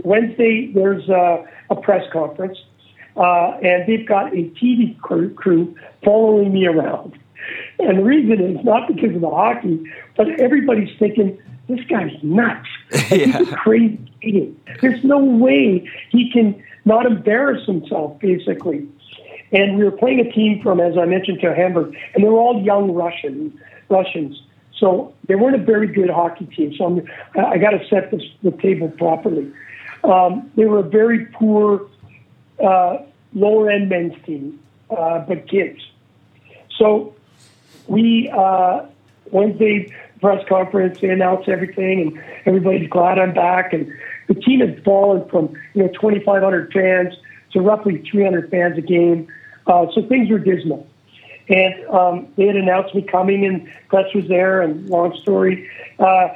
Wednesday there's a, a press conference, uh, and they've got a TV crew, crew following me around. And the reason is not because of the hockey, but everybody's thinking this guy's nuts. Yeah. He's crazy. There's no way he can not embarrass himself, basically. And we were playing a team from, as I mentioned, to Hamburg, and they were all young Russian Russians. So they weren't a very good hockey team. So I'm, I, I got to set this, the table properly. Um, they were a very poor, uh, lower end men's team, uh, but kids. So we uh, Wednesday press conference, they announced everything, and everybody's glad I'm back. And the team had fallen from you know 2,500 fans to roughly 300 fans a game, uh, so things were dismal. And um, they had announced me coming, and press was there. And long story, uh,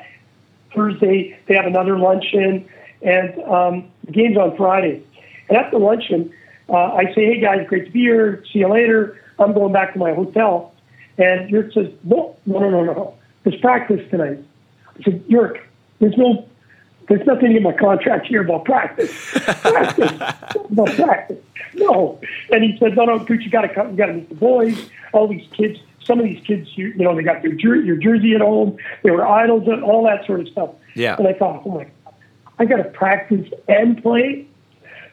Thursday they have another luncheon, and um, the game's on Friday. And at the luncheon, uh, I say, "Hey guys, great to be here. See you later. I'm going back to my hotel." And Jörg says, "No, no, no, no, no. There's practice tonight." I said, "Jörg, there's no, there's nothing in my contract here about practice. Practice about practice. No." And he said, "No, no, Gooch, you got to come. You got to meet the boys. All these kids. Some of these kids, you, you know, they got their, jer- your jersey at home. They were idols and all that sort of stuff." Yeah. And I thought, "Oh my, God, I got to practice and play."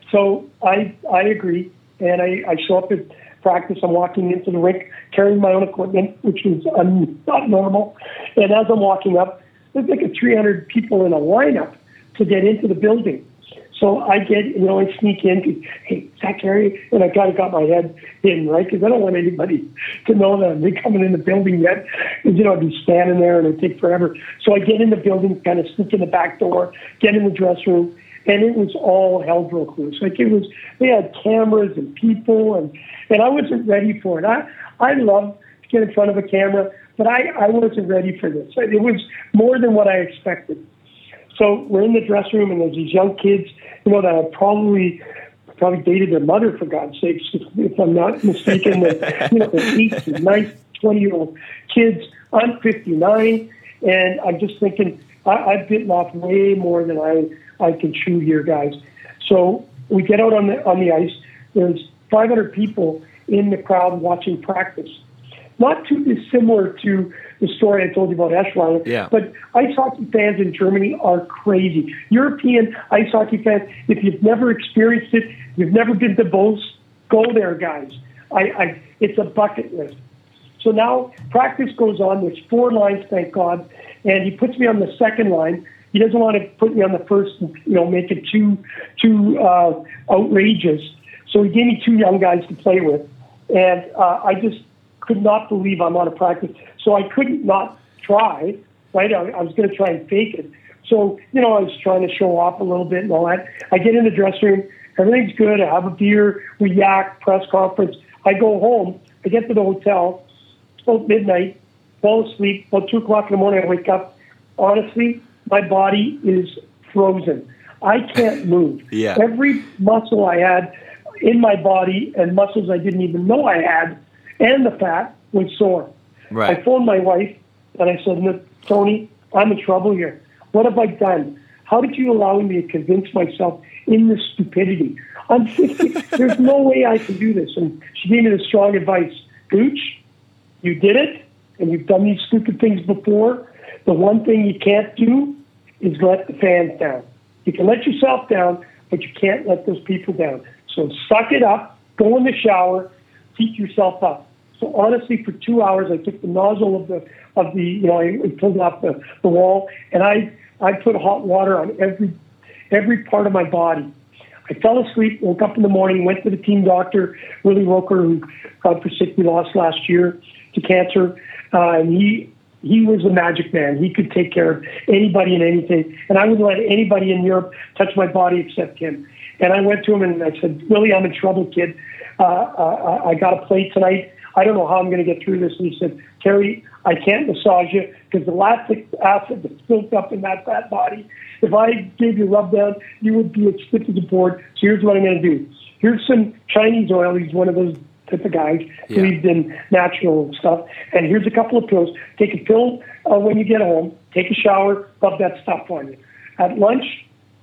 So I I agree, and I, I show up at practice. I'm walking into the rink carrying my own equipment, which is um, not normal. And as I'm walking up, there's like a 300 people in a lineup to get into the building. So I get, you know, I sneak in. Hey, Zach and I kind of got my head in, right? Because I don't want anybody to know that I'm coming in the building yet. 'Cause, you know, I'd be standing there and it'd take forever. So I get in the building, kind of sneak in the back door, get in the dressing room, and it was all hell broke loose. Like it was, they had cameras and people, and and I wasn't ready for it. I I love to get in front of a camera, but I I wasn't ready for this. It was more than what I expected. So we're in the dressing room, and there's these young kids, you know, that have probably probably dated their mother for God's sakes, if, if I'm not mistaken. That you know, they're 18, 19, 20 year old kids. I'm 59, and I'm just thinking I, I've bitten off way more than I I can chew here, guys. So we get out on the on the ice. There's 500 people in the crowd watching practice. Not too dissimilar to the story I told you about Eschweiler. Yeah. But ice hockey fans in Germany are crazy. European ice hockey fans, if you've never experienced it, you've never been to both, go there, guys. I, I, it's a bucket list. So now practice goes on. There's four lines, thank God, and he puts me on the second line. He doesn't want to put me on the first, you know, make it too too uh, outrageous. So he gave me two young guys to play with, and uh, I just could not believe I'm out of practice. So I couldn't not try. Right, I, I was going to try and fake it. So you know, I was trying to show off a little bit and all that. I get in the dressing room. Everything's good. I have a beer. We yak. Press conference. I go home. I get to the hotel. About midnight. Fall asleep. About two o'clock in the morning, I wake up. honestly, my body is frozen. I can't move. Yeah. Every muscle I had in my body and muscles I didn't even know I had, and the fat was sore. Right. I phoned my wife and I said, "Look, Tony, I'm in trouble here. What have I done? How did you allow me to convince myself in this stupidity? I'm thinking, there's no way I can do this. And she gave me the strong advice, Gooch, you did it, and you've done these stupid things before. The one thing you can't do is let the fans down. You can let yourself down, but you can't let those people down. So suck it up, go in the shower, keep yourself up. So honestly, for two hours, I took the nozzle of the of the you know I pulled off the, the wall, and I I put hot water on every every part of my body. I fell asleep, woke up in the morning, went to the team doctor, Willie Roker, who God forsake we lost last year to cancer, uh, and he he was a magic man. He could take care of anybody and anything, and I wouldn't let anybody in Europe touch my body except him. And I went to him and I said, Willie, I'm in trouble, kid. Uh, uh, I got a plate tonight. I don't know how I'm going to get through this. And he said, Terry, I can't massage you because the lactic acid that's built up in that fat body, if I gave you a rub down, you would be as stiff as a board. So here's what I'm going to do. Here's some Chinese oil. He's one of those type of guys, Yeah. believed in natural stuff. And here's a couple of pills. Take a pill uh, when you get home. Take a shower. Rub that stuff on you. At lunch,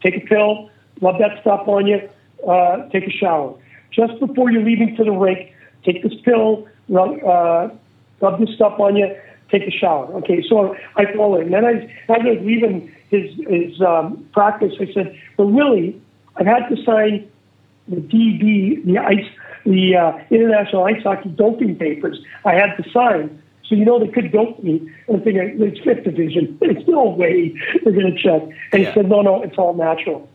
take a pill. Rub that stuff on you. Uh, take a shower. Just before you're leaving for the rink, take this pill. Rub, uh, rub this stuff on you. Take a shower. Okay, so I follow. And then I, as I was leaving his his um, practice, I said, "Well, really, I've had to sign the DB, the ice, the uh, International Ice Hockey Doping Papers. I had to sign, so you know they could dope me. And I'm thinking it's fifth division. There's no way they're going to check. And Yeah. he said, no, no, it's all natural.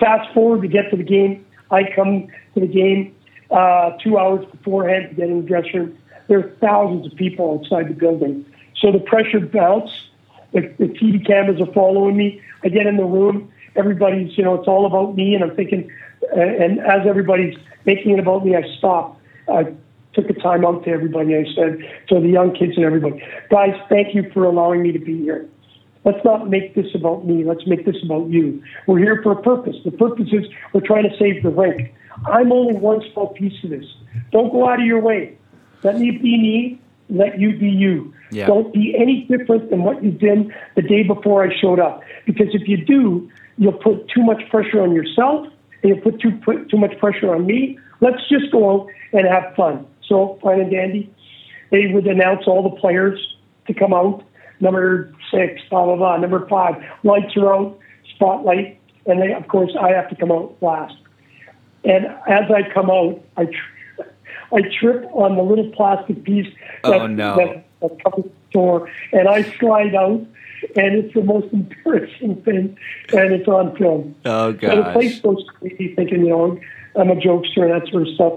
Fast forward to get to the game. I come to the game uh, two hours beforehand to get in the dressing room. There are thousands of people outside the building. So the pressure mounts. The, the TV cameras are following me. I get in the room. Everybody's, you know, it's all about me. And I'm thinking, uh, and as everybody's making it about me, I stop. I took a time out to everybody. I said to the young kids and everybody, guys, thank you for allowing me to be here. Let's not make this about me. Let's make this about you. We're here for a purpose. The purpose is we're trying to save the rink. I'm only one small piece of this. Don't go out of your way. Let me be me. Let you be you. Yeah. Don't be any different than what you've been the day before I showed up. Because if you do, you'll put too much pressure on yourself and you'll put too, put too much pressure on me. Let's just go out and have fun. So, fine and dandy. They would announce all the players to come out. Number six, blah, blah, blah. Number five, lights are out, spotlight. And they, of course, I have to come out last. And as I come out, I, tr- I trip on the little plastic piece oh, that, Oh, no. that, that covers the door, and I slide out, and it's the most embarrassing thing, and it's on film. Oh So the place goes crazy thinking, you know, I'm a jokester and that sort of stuff.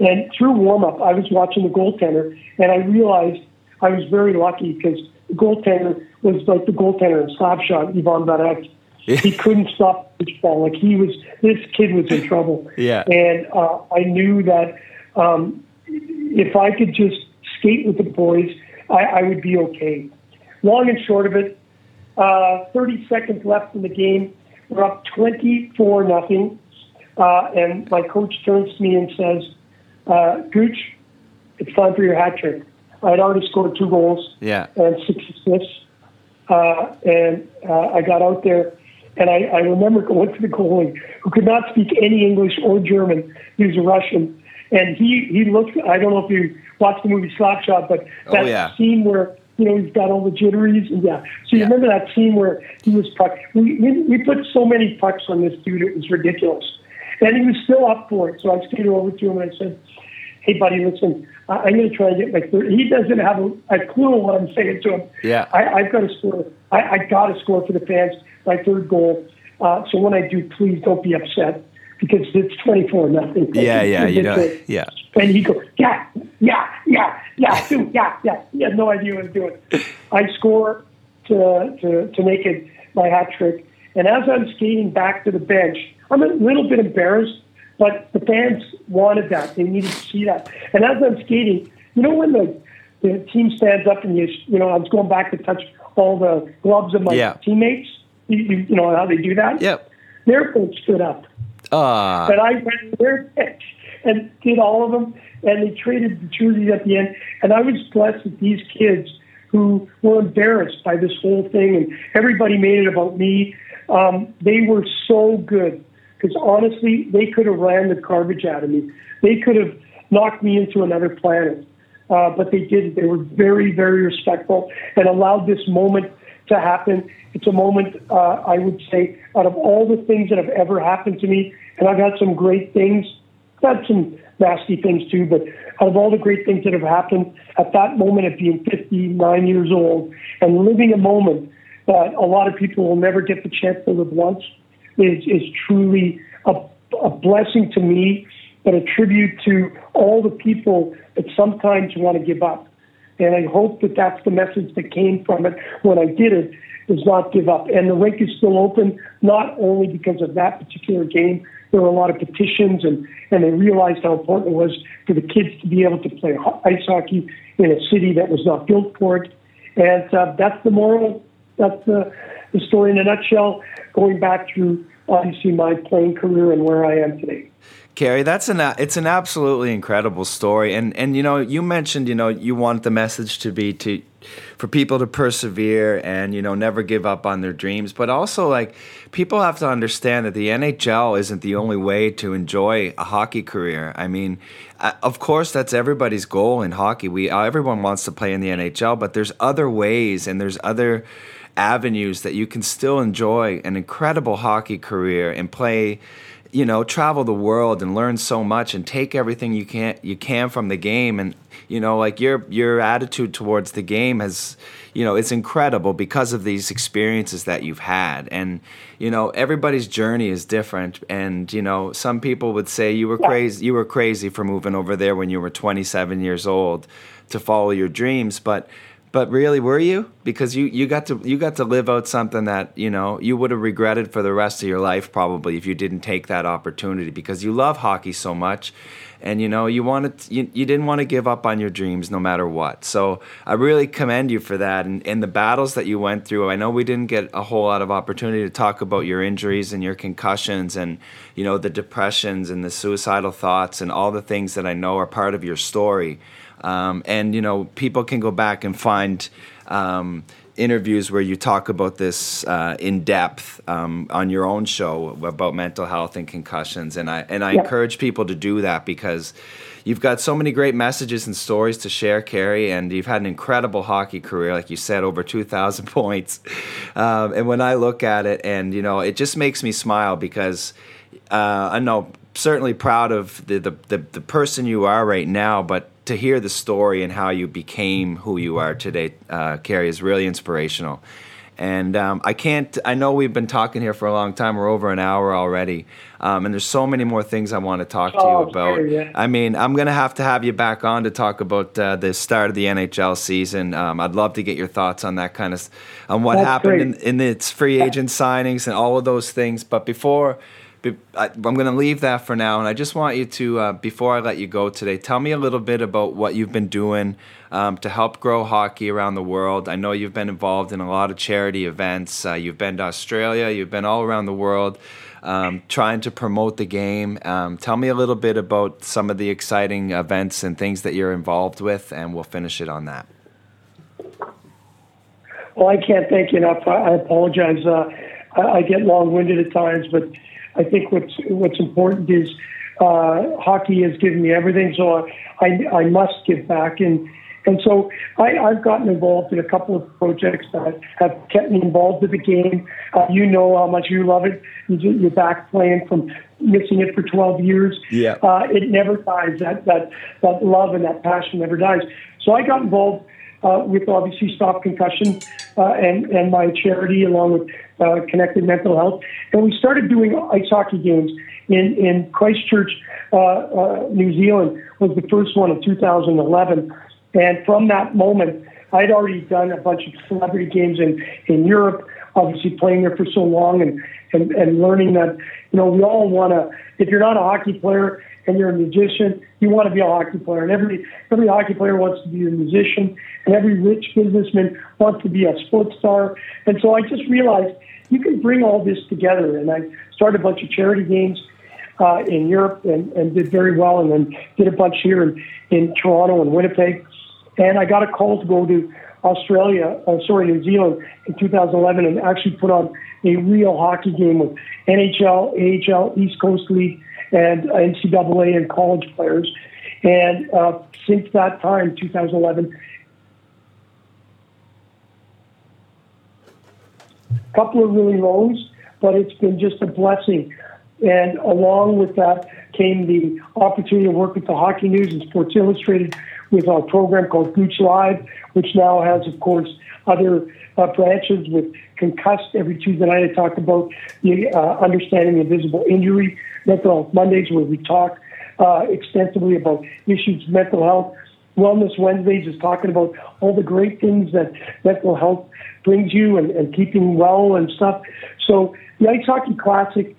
And through warm up, I was watching the goaltender and I realized I was very lucky because the goaltender was like the goaltender in Slapshot, Ivan Barek. He couldn't stop the ball. Like he was, this kid was in trouble. Yeah. And uh, I knew that um, if I could just skate with the boys, I, I would be okay. Long and short of it, uh, 30 seconds left in the game. We're up 24 nothing. Uh, and my coach turns to me and says, uh, Gooch, it's time for your hat trick. I had already scored two goals Yeah. and six assists. Uh, and uh, I got out there, and I, I remember going to the goalie who could not speak any English or German. He was a Russian, and he he looked. I don't know if you watched the movie Slapshot, but Oh, that yeah. scene where you know he's got all the jitteries and yeah. So you Yeah. remember that scene where he was puck. We, we we put so many pucks on this dude; it was ridiculous, and he was still up for it. So I skated over to him and I said hey, buddy, listen, I- I'm going to try and get my third. He doesn't have a, a clue what I'm saying to him. Yeah. I, I've got to score. I, I got to score for the fans, my third goal. Uh, so when I do, please don't be upset because it's 24 nothing. Yeah, yeah, you know, yeah. And he goes, yeah, yeah, yeah, yeah, dude, yeah, yeah. He had no idea what he was doing. I score to, to, to make it my hat trick. And as I'm skating back to the bench, I'm a little bit embarrassed, but the fans wanted that. They needed to see that. And as I'm skating, you know when the, the team stands up and you, you know, I was going back to touch all the gloves of my Yeah. teammates. You, you, know how they do that? Yep. Their coach stood up. Ah. And I went to their pitch and did all of them, and they traded the jerseys at the end. And I was blessed with these kids who were embarrassed by this whole thing, and everybody made it about me. Um, they were so good because honestly, they could have ran the garbage out of me. They could have knocked me into another planet, uh, but they didn't. They were very, very respectful and allowed this moment to happen. It's a moment, uh, I would say, out of all the things that have ever happened to me, and I've had some great things, had some nasty things too, but out of all the great things that have happened at that moment of being 59 years old and living a moment that a lot of people will never get the chance to live once is, is truly a, a blessing to me, but a tribute to all the people that sometimes want to give up. And I hope that that's the message that came from it when I did it, is not give up. And the rink is still open, not only because of that particular game. There were a lot of petitions, and, and they realized how important it was for the kids to be able to play ice hockey in a city that was not built for it. And uh, that's the moral, that's the, the story in a nutshell, going back through obviously my playing career and where I am today. Kerry, that's an it's an absolutely incredible story, and and you know you mentioned you know you want the message to be to for people to persevere and you know never give up on their dreams, but also like people have to understand that the NHL isn't the only way to enjoy a hockey career. I mean, uh, of course that's everybody's goal in hockey. We everyone wants to play in the NHL, but there's other ways and there's other avenues that you can still enjoy an incredible hockey career and play you know travel the world and learn so much and take everything you can you can from the game. And you know like your your attitude towards the game has you know it's incredible because of these experiences that you've had. And you know everybody's journey is different. And you know some people would say you were crazy you were crazy for moving over there when you were 27 years old to follow your dreams. But but really, were you? Because you, you got to you got to live out something that you know you would have regretted for the rest of your life probably if you didn't take that opportunity because you love hockey so much, and you know you wanted you, you didn't want to give up on your dreams no matter what. So I really commend you for that and, and the battles that you went through. I know we didn't get a whole lot of opportunity to talk about your injuries and your concussions and you know the depressions and the suicidal thoughts and all the things that I know are part of your story. Um, and you know, people can go back and find um, interviews where you talk about this uh, in depth um, on your own show about mental health and concussions. And I and I encourage people to do that because you've got so many great messages and stories to share, Kerry. And you've had an incredible hockey career, like you said, over two thousand points. Um, and when I look at it, and you know, it just makes me smile because uh, I know certainly proud of the, the, the, the person you are right now, but to hear the story and how you became who you are today, uh, Kerry, is really inspirational. And um, I can't, I know we've been talking here for a long time. We're over an hour already. Um, and there's so many more things I want to talk to you Oh, about. sure, yeah. I mean, I'm going to have to have you back on to talk about uh, the start of the NHL season. Um, I'd love to get your thoughts on that kind of, on what That's happened in, in its free agent signings and all of those things. But before, be- I, I'm going to leave that for now, and I just want you to, uh, before I let you go today, tell me a little bit about what you've been doing um, to help grow hockey around the world. I know you've been involved in a lot of charity events. Uh, you've been to Australia. You've been all around the world. Um, trying to promote the game. Um, tell me a little bit about some of the exciting events and things that you're involved with, and we'll finish it on that. Well, I can't thank you enough. I, I apologize. Uh, I, I get long-winded at times, but I think what's what's important is uh, hockey has given me everything, so I I must give back, and and so I, I've gotten involved in a couple of projects that have kept me involved with the game. Uh, you know how much you love it. You, you're back playing from missing it for 12 years. Yeah. Uh, it never dies. That that that love and that passion never dies. So I got involved uh, with obviously Stop Concussion uh, and, and my charity along with uh, Connected Mental Health. And we started doing ice hockey games in, in Christchurch, uh, uh, New Zealand was the first one in 2011. And from that moment, I'd already done a bunch of celebrity games in, in Europe. obviously playing there for so long and, and, and learning that, you know, we all want to, if you're not a hockey player and you're a musician, you want to be a hockey player. And every, every hockey player wants to be a musician and every rich businessman wants to be a sports star. And so I just realized you can bring all this together. And I started a bunch of charity games uh, in Europe and, and did very well, and then did a bunch here in, in Toronto and Winnipeg. And I got a call to go to Australia, uh, sorry, New Zealand in 2011 and actually put on a real hockey game with NHL, AHL, East Coast League, and NCAA and college players. And uh, since that time, 2011, a couple of really lows, but it's been just a blessing. And along with that came the opportunity to work with the Hockey News and Sports Illustrated with our program called Gooch Live, which now has, of course, other uh, branches with Concussed every Tuesday night. I talk about the uh, understanding invisible injury, Mental Health Mondays, where we talk uh, extensively about issues mental health. Wellness Wednesdays is talking about all the great things that mental health brings you and, and keeping well and stuff. So the Ice Hockey Classic,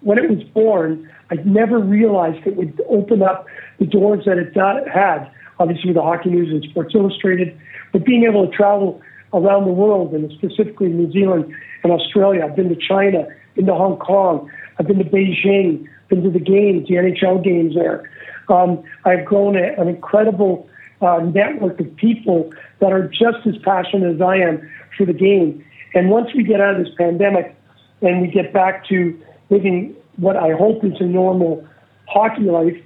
when it was born, I never realized it would open up the doors that it had obviously the Hockey News and Sports Illustrated, but being able to travel around the world and specifically New Zealand and Australia. I've been to China, been to Hong Kong, I've been to Beijing, been to the games, the NHL games there. Um, I've grown a, an incredible uh, network of people that are just as passionate as I am for the game. And once we get out of this pandemic and we get back to living what I hope is a normal hockey life,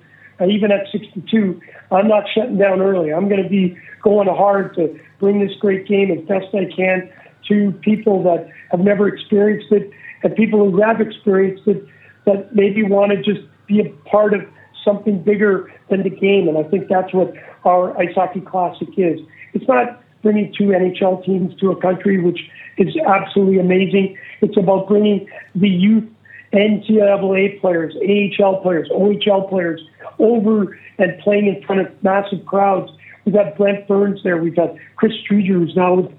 uh, even at 62, I'm not shutting down early. I'm going to be going hard to bring this great game as best I can to people that have never experienced it and people who have experienced it that maybe want to just be a part of something bigger than the game. And I think that's what our Ice Hockey Classic is. It's not bringing two NHL teams to a country, which is absolutely amazing. It's about bringing the youth NCAA players, AHL players, OHL players over and playing in front of massive crowds. We've got Brent Burns there. We've got Chris Driedger, who's now with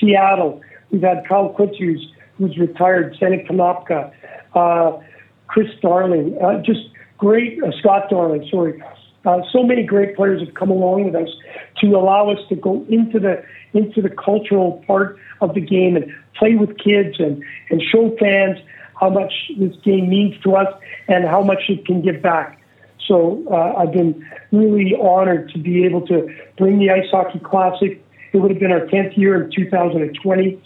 Seattle. We've had Kyle Kutz, who's retired, Zenon Konopka, uh, Chris Darling, uh, just great, uh, Scott Darling, sorry. Uh, so many great players have come along with us to allow us to go into the into the cultural part of the game and play with kids and, and show fans how much this game means to us and how much it can give back. So uh, I've been really honored to be able to bring the Ice Hockey Classic. It would have been our 10th year in 2020.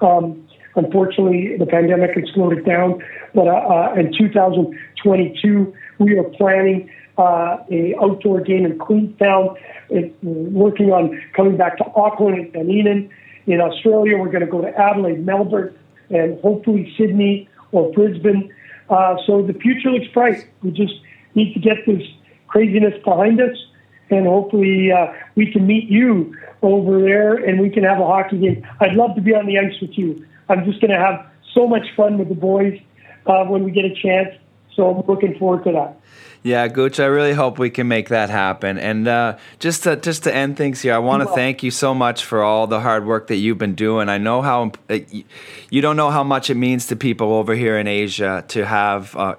Um, unfortunately, the pandemic had slowed it down. But uh, uh, in 2022, we are planning uh, a outdoor game in Queenstown. Working on coming back to Auckland and Dunedin. In Australia, we're going to go to Adelaide, Melbourne, and hopefully Sydney or Brisbane. Uh, so the future looks bright. We just need to get this craziness behind us, and hopefully uh, we can meet you over there and we can have a hockey game. I'd love to be on the ice with you. I'm just going to have so much fun with the boys uh, when we get a chance. So I'm looking forward to that. Yeah, Gooch, I really hope we can make that happen. And uh, just to just to end things here, I want to thank you so much for all the hard work that you've been doing. I know how uh, you don't know how much it means to people over here in Asia to have uh,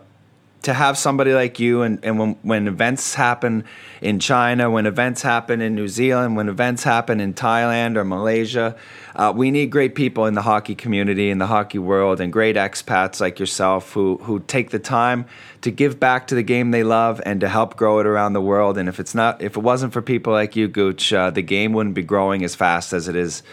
to have somebody like you and, and when, when events happen in China, when events happen in New Zealand, when events happen in Thailand or Malaysia, uh, we need great people in the hockey community, in the hockey world, and great expats like yourself who, who take the time to give back to the game they love and to help grow it around the world. And if it's not, if it wasn't for people like you, Gooch, uh, the game wouldn't be growing as fast as it is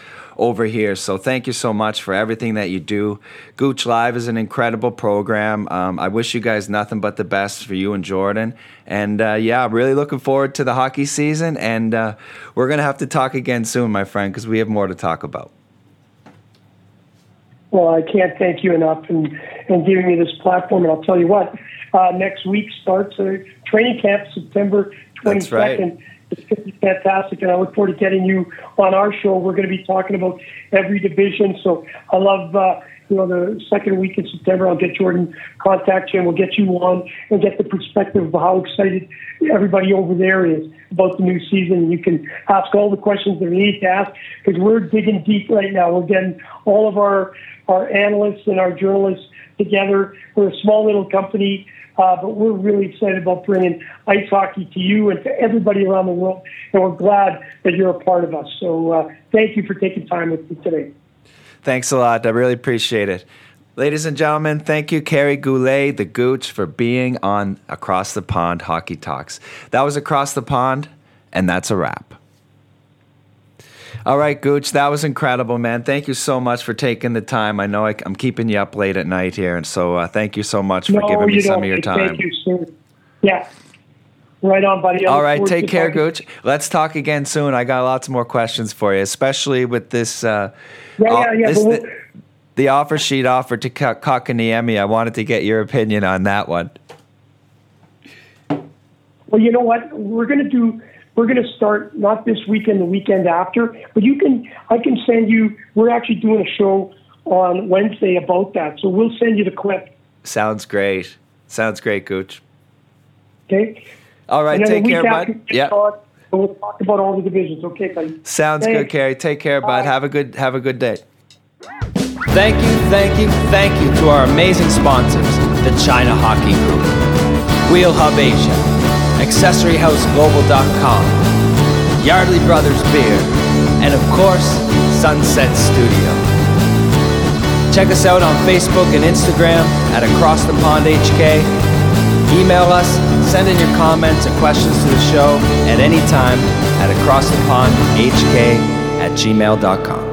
over here. So thank you so much for everything that you do. Gooch Live is an incredible program. Um, I wish you guys nothing but the best for you and Jordan. And uh, yeah, really looking forward to the hockey season. And uh, we're going to have to talk again soon, my friend, because we have more to talk about. Well, I can't thank you enough and, and giving me this platform. And I'll tell you what, uh, next week starts a training camp, September 22nd. It's fantastic, and I look forward to getting you on our show. We're going to be talking about every division, so I love uh, you know, the second week in September, I'll get Jordan contact you and we'll get you on and get the perspective of how excited everybody over there is about the new season. You can ask all the questions that you need to ask because we're digging deep right now. We're getting all of our, our analysts and our journalists together. We're a small little company. Uh, but we're really excited about bringing ice hockey to you and to everybody around the world, and we're glad that you're a part of us. So uh, thank you for taking time with me today. Thanks a lot. I really appreciate it. Ladies and gentlemen, thank you, Kerry Goulet, the Gooch, for being on Across the Pond Hockey Talks. That was Across the Pond, and that's a wrap. All right, Gooch, that was incredible, man. Thank you so much for taking the time. I know I, am keeping you up late at night here, and so uh, thank you so much for no, giving me some of your time. Thank you, sir. Yeah. Right on, buddy. All right, take care, Gooch. Let's talk again soon. I got lots more questions for you, especially with this. Uh, yeah, yeah, yeah. This, the, the, offer sheet offered to Kotkaniemi. I wanted to get your opinion on that one. Well, you know what? We're going to do we're going to start not this weekend, the weekend after, but you can, I can send you, we're actually doing a show on Wednesday about that. So we'll send you the clip. Sounds great. Sounds great, Gooch. Okay. All right. Take care, bud. Yeah. We'll talk about all the divisions. Okay, buddy. Sounds Thanks. good, Kerry. Take care, bud. Have a good have a good day. Thank you, thank you, thank you to our amazing sponsors, the China Hockey Group, Wheel Hub Asia, AccessoryHouseGlobal.com, Yardley Brothers Beer, and of course, Sunset Studio. Check us out on Facebook and Instagram at Across the Pond HK. Email us, send in your comments and questions to the show at any time at acrossthepondhk at gmail.com.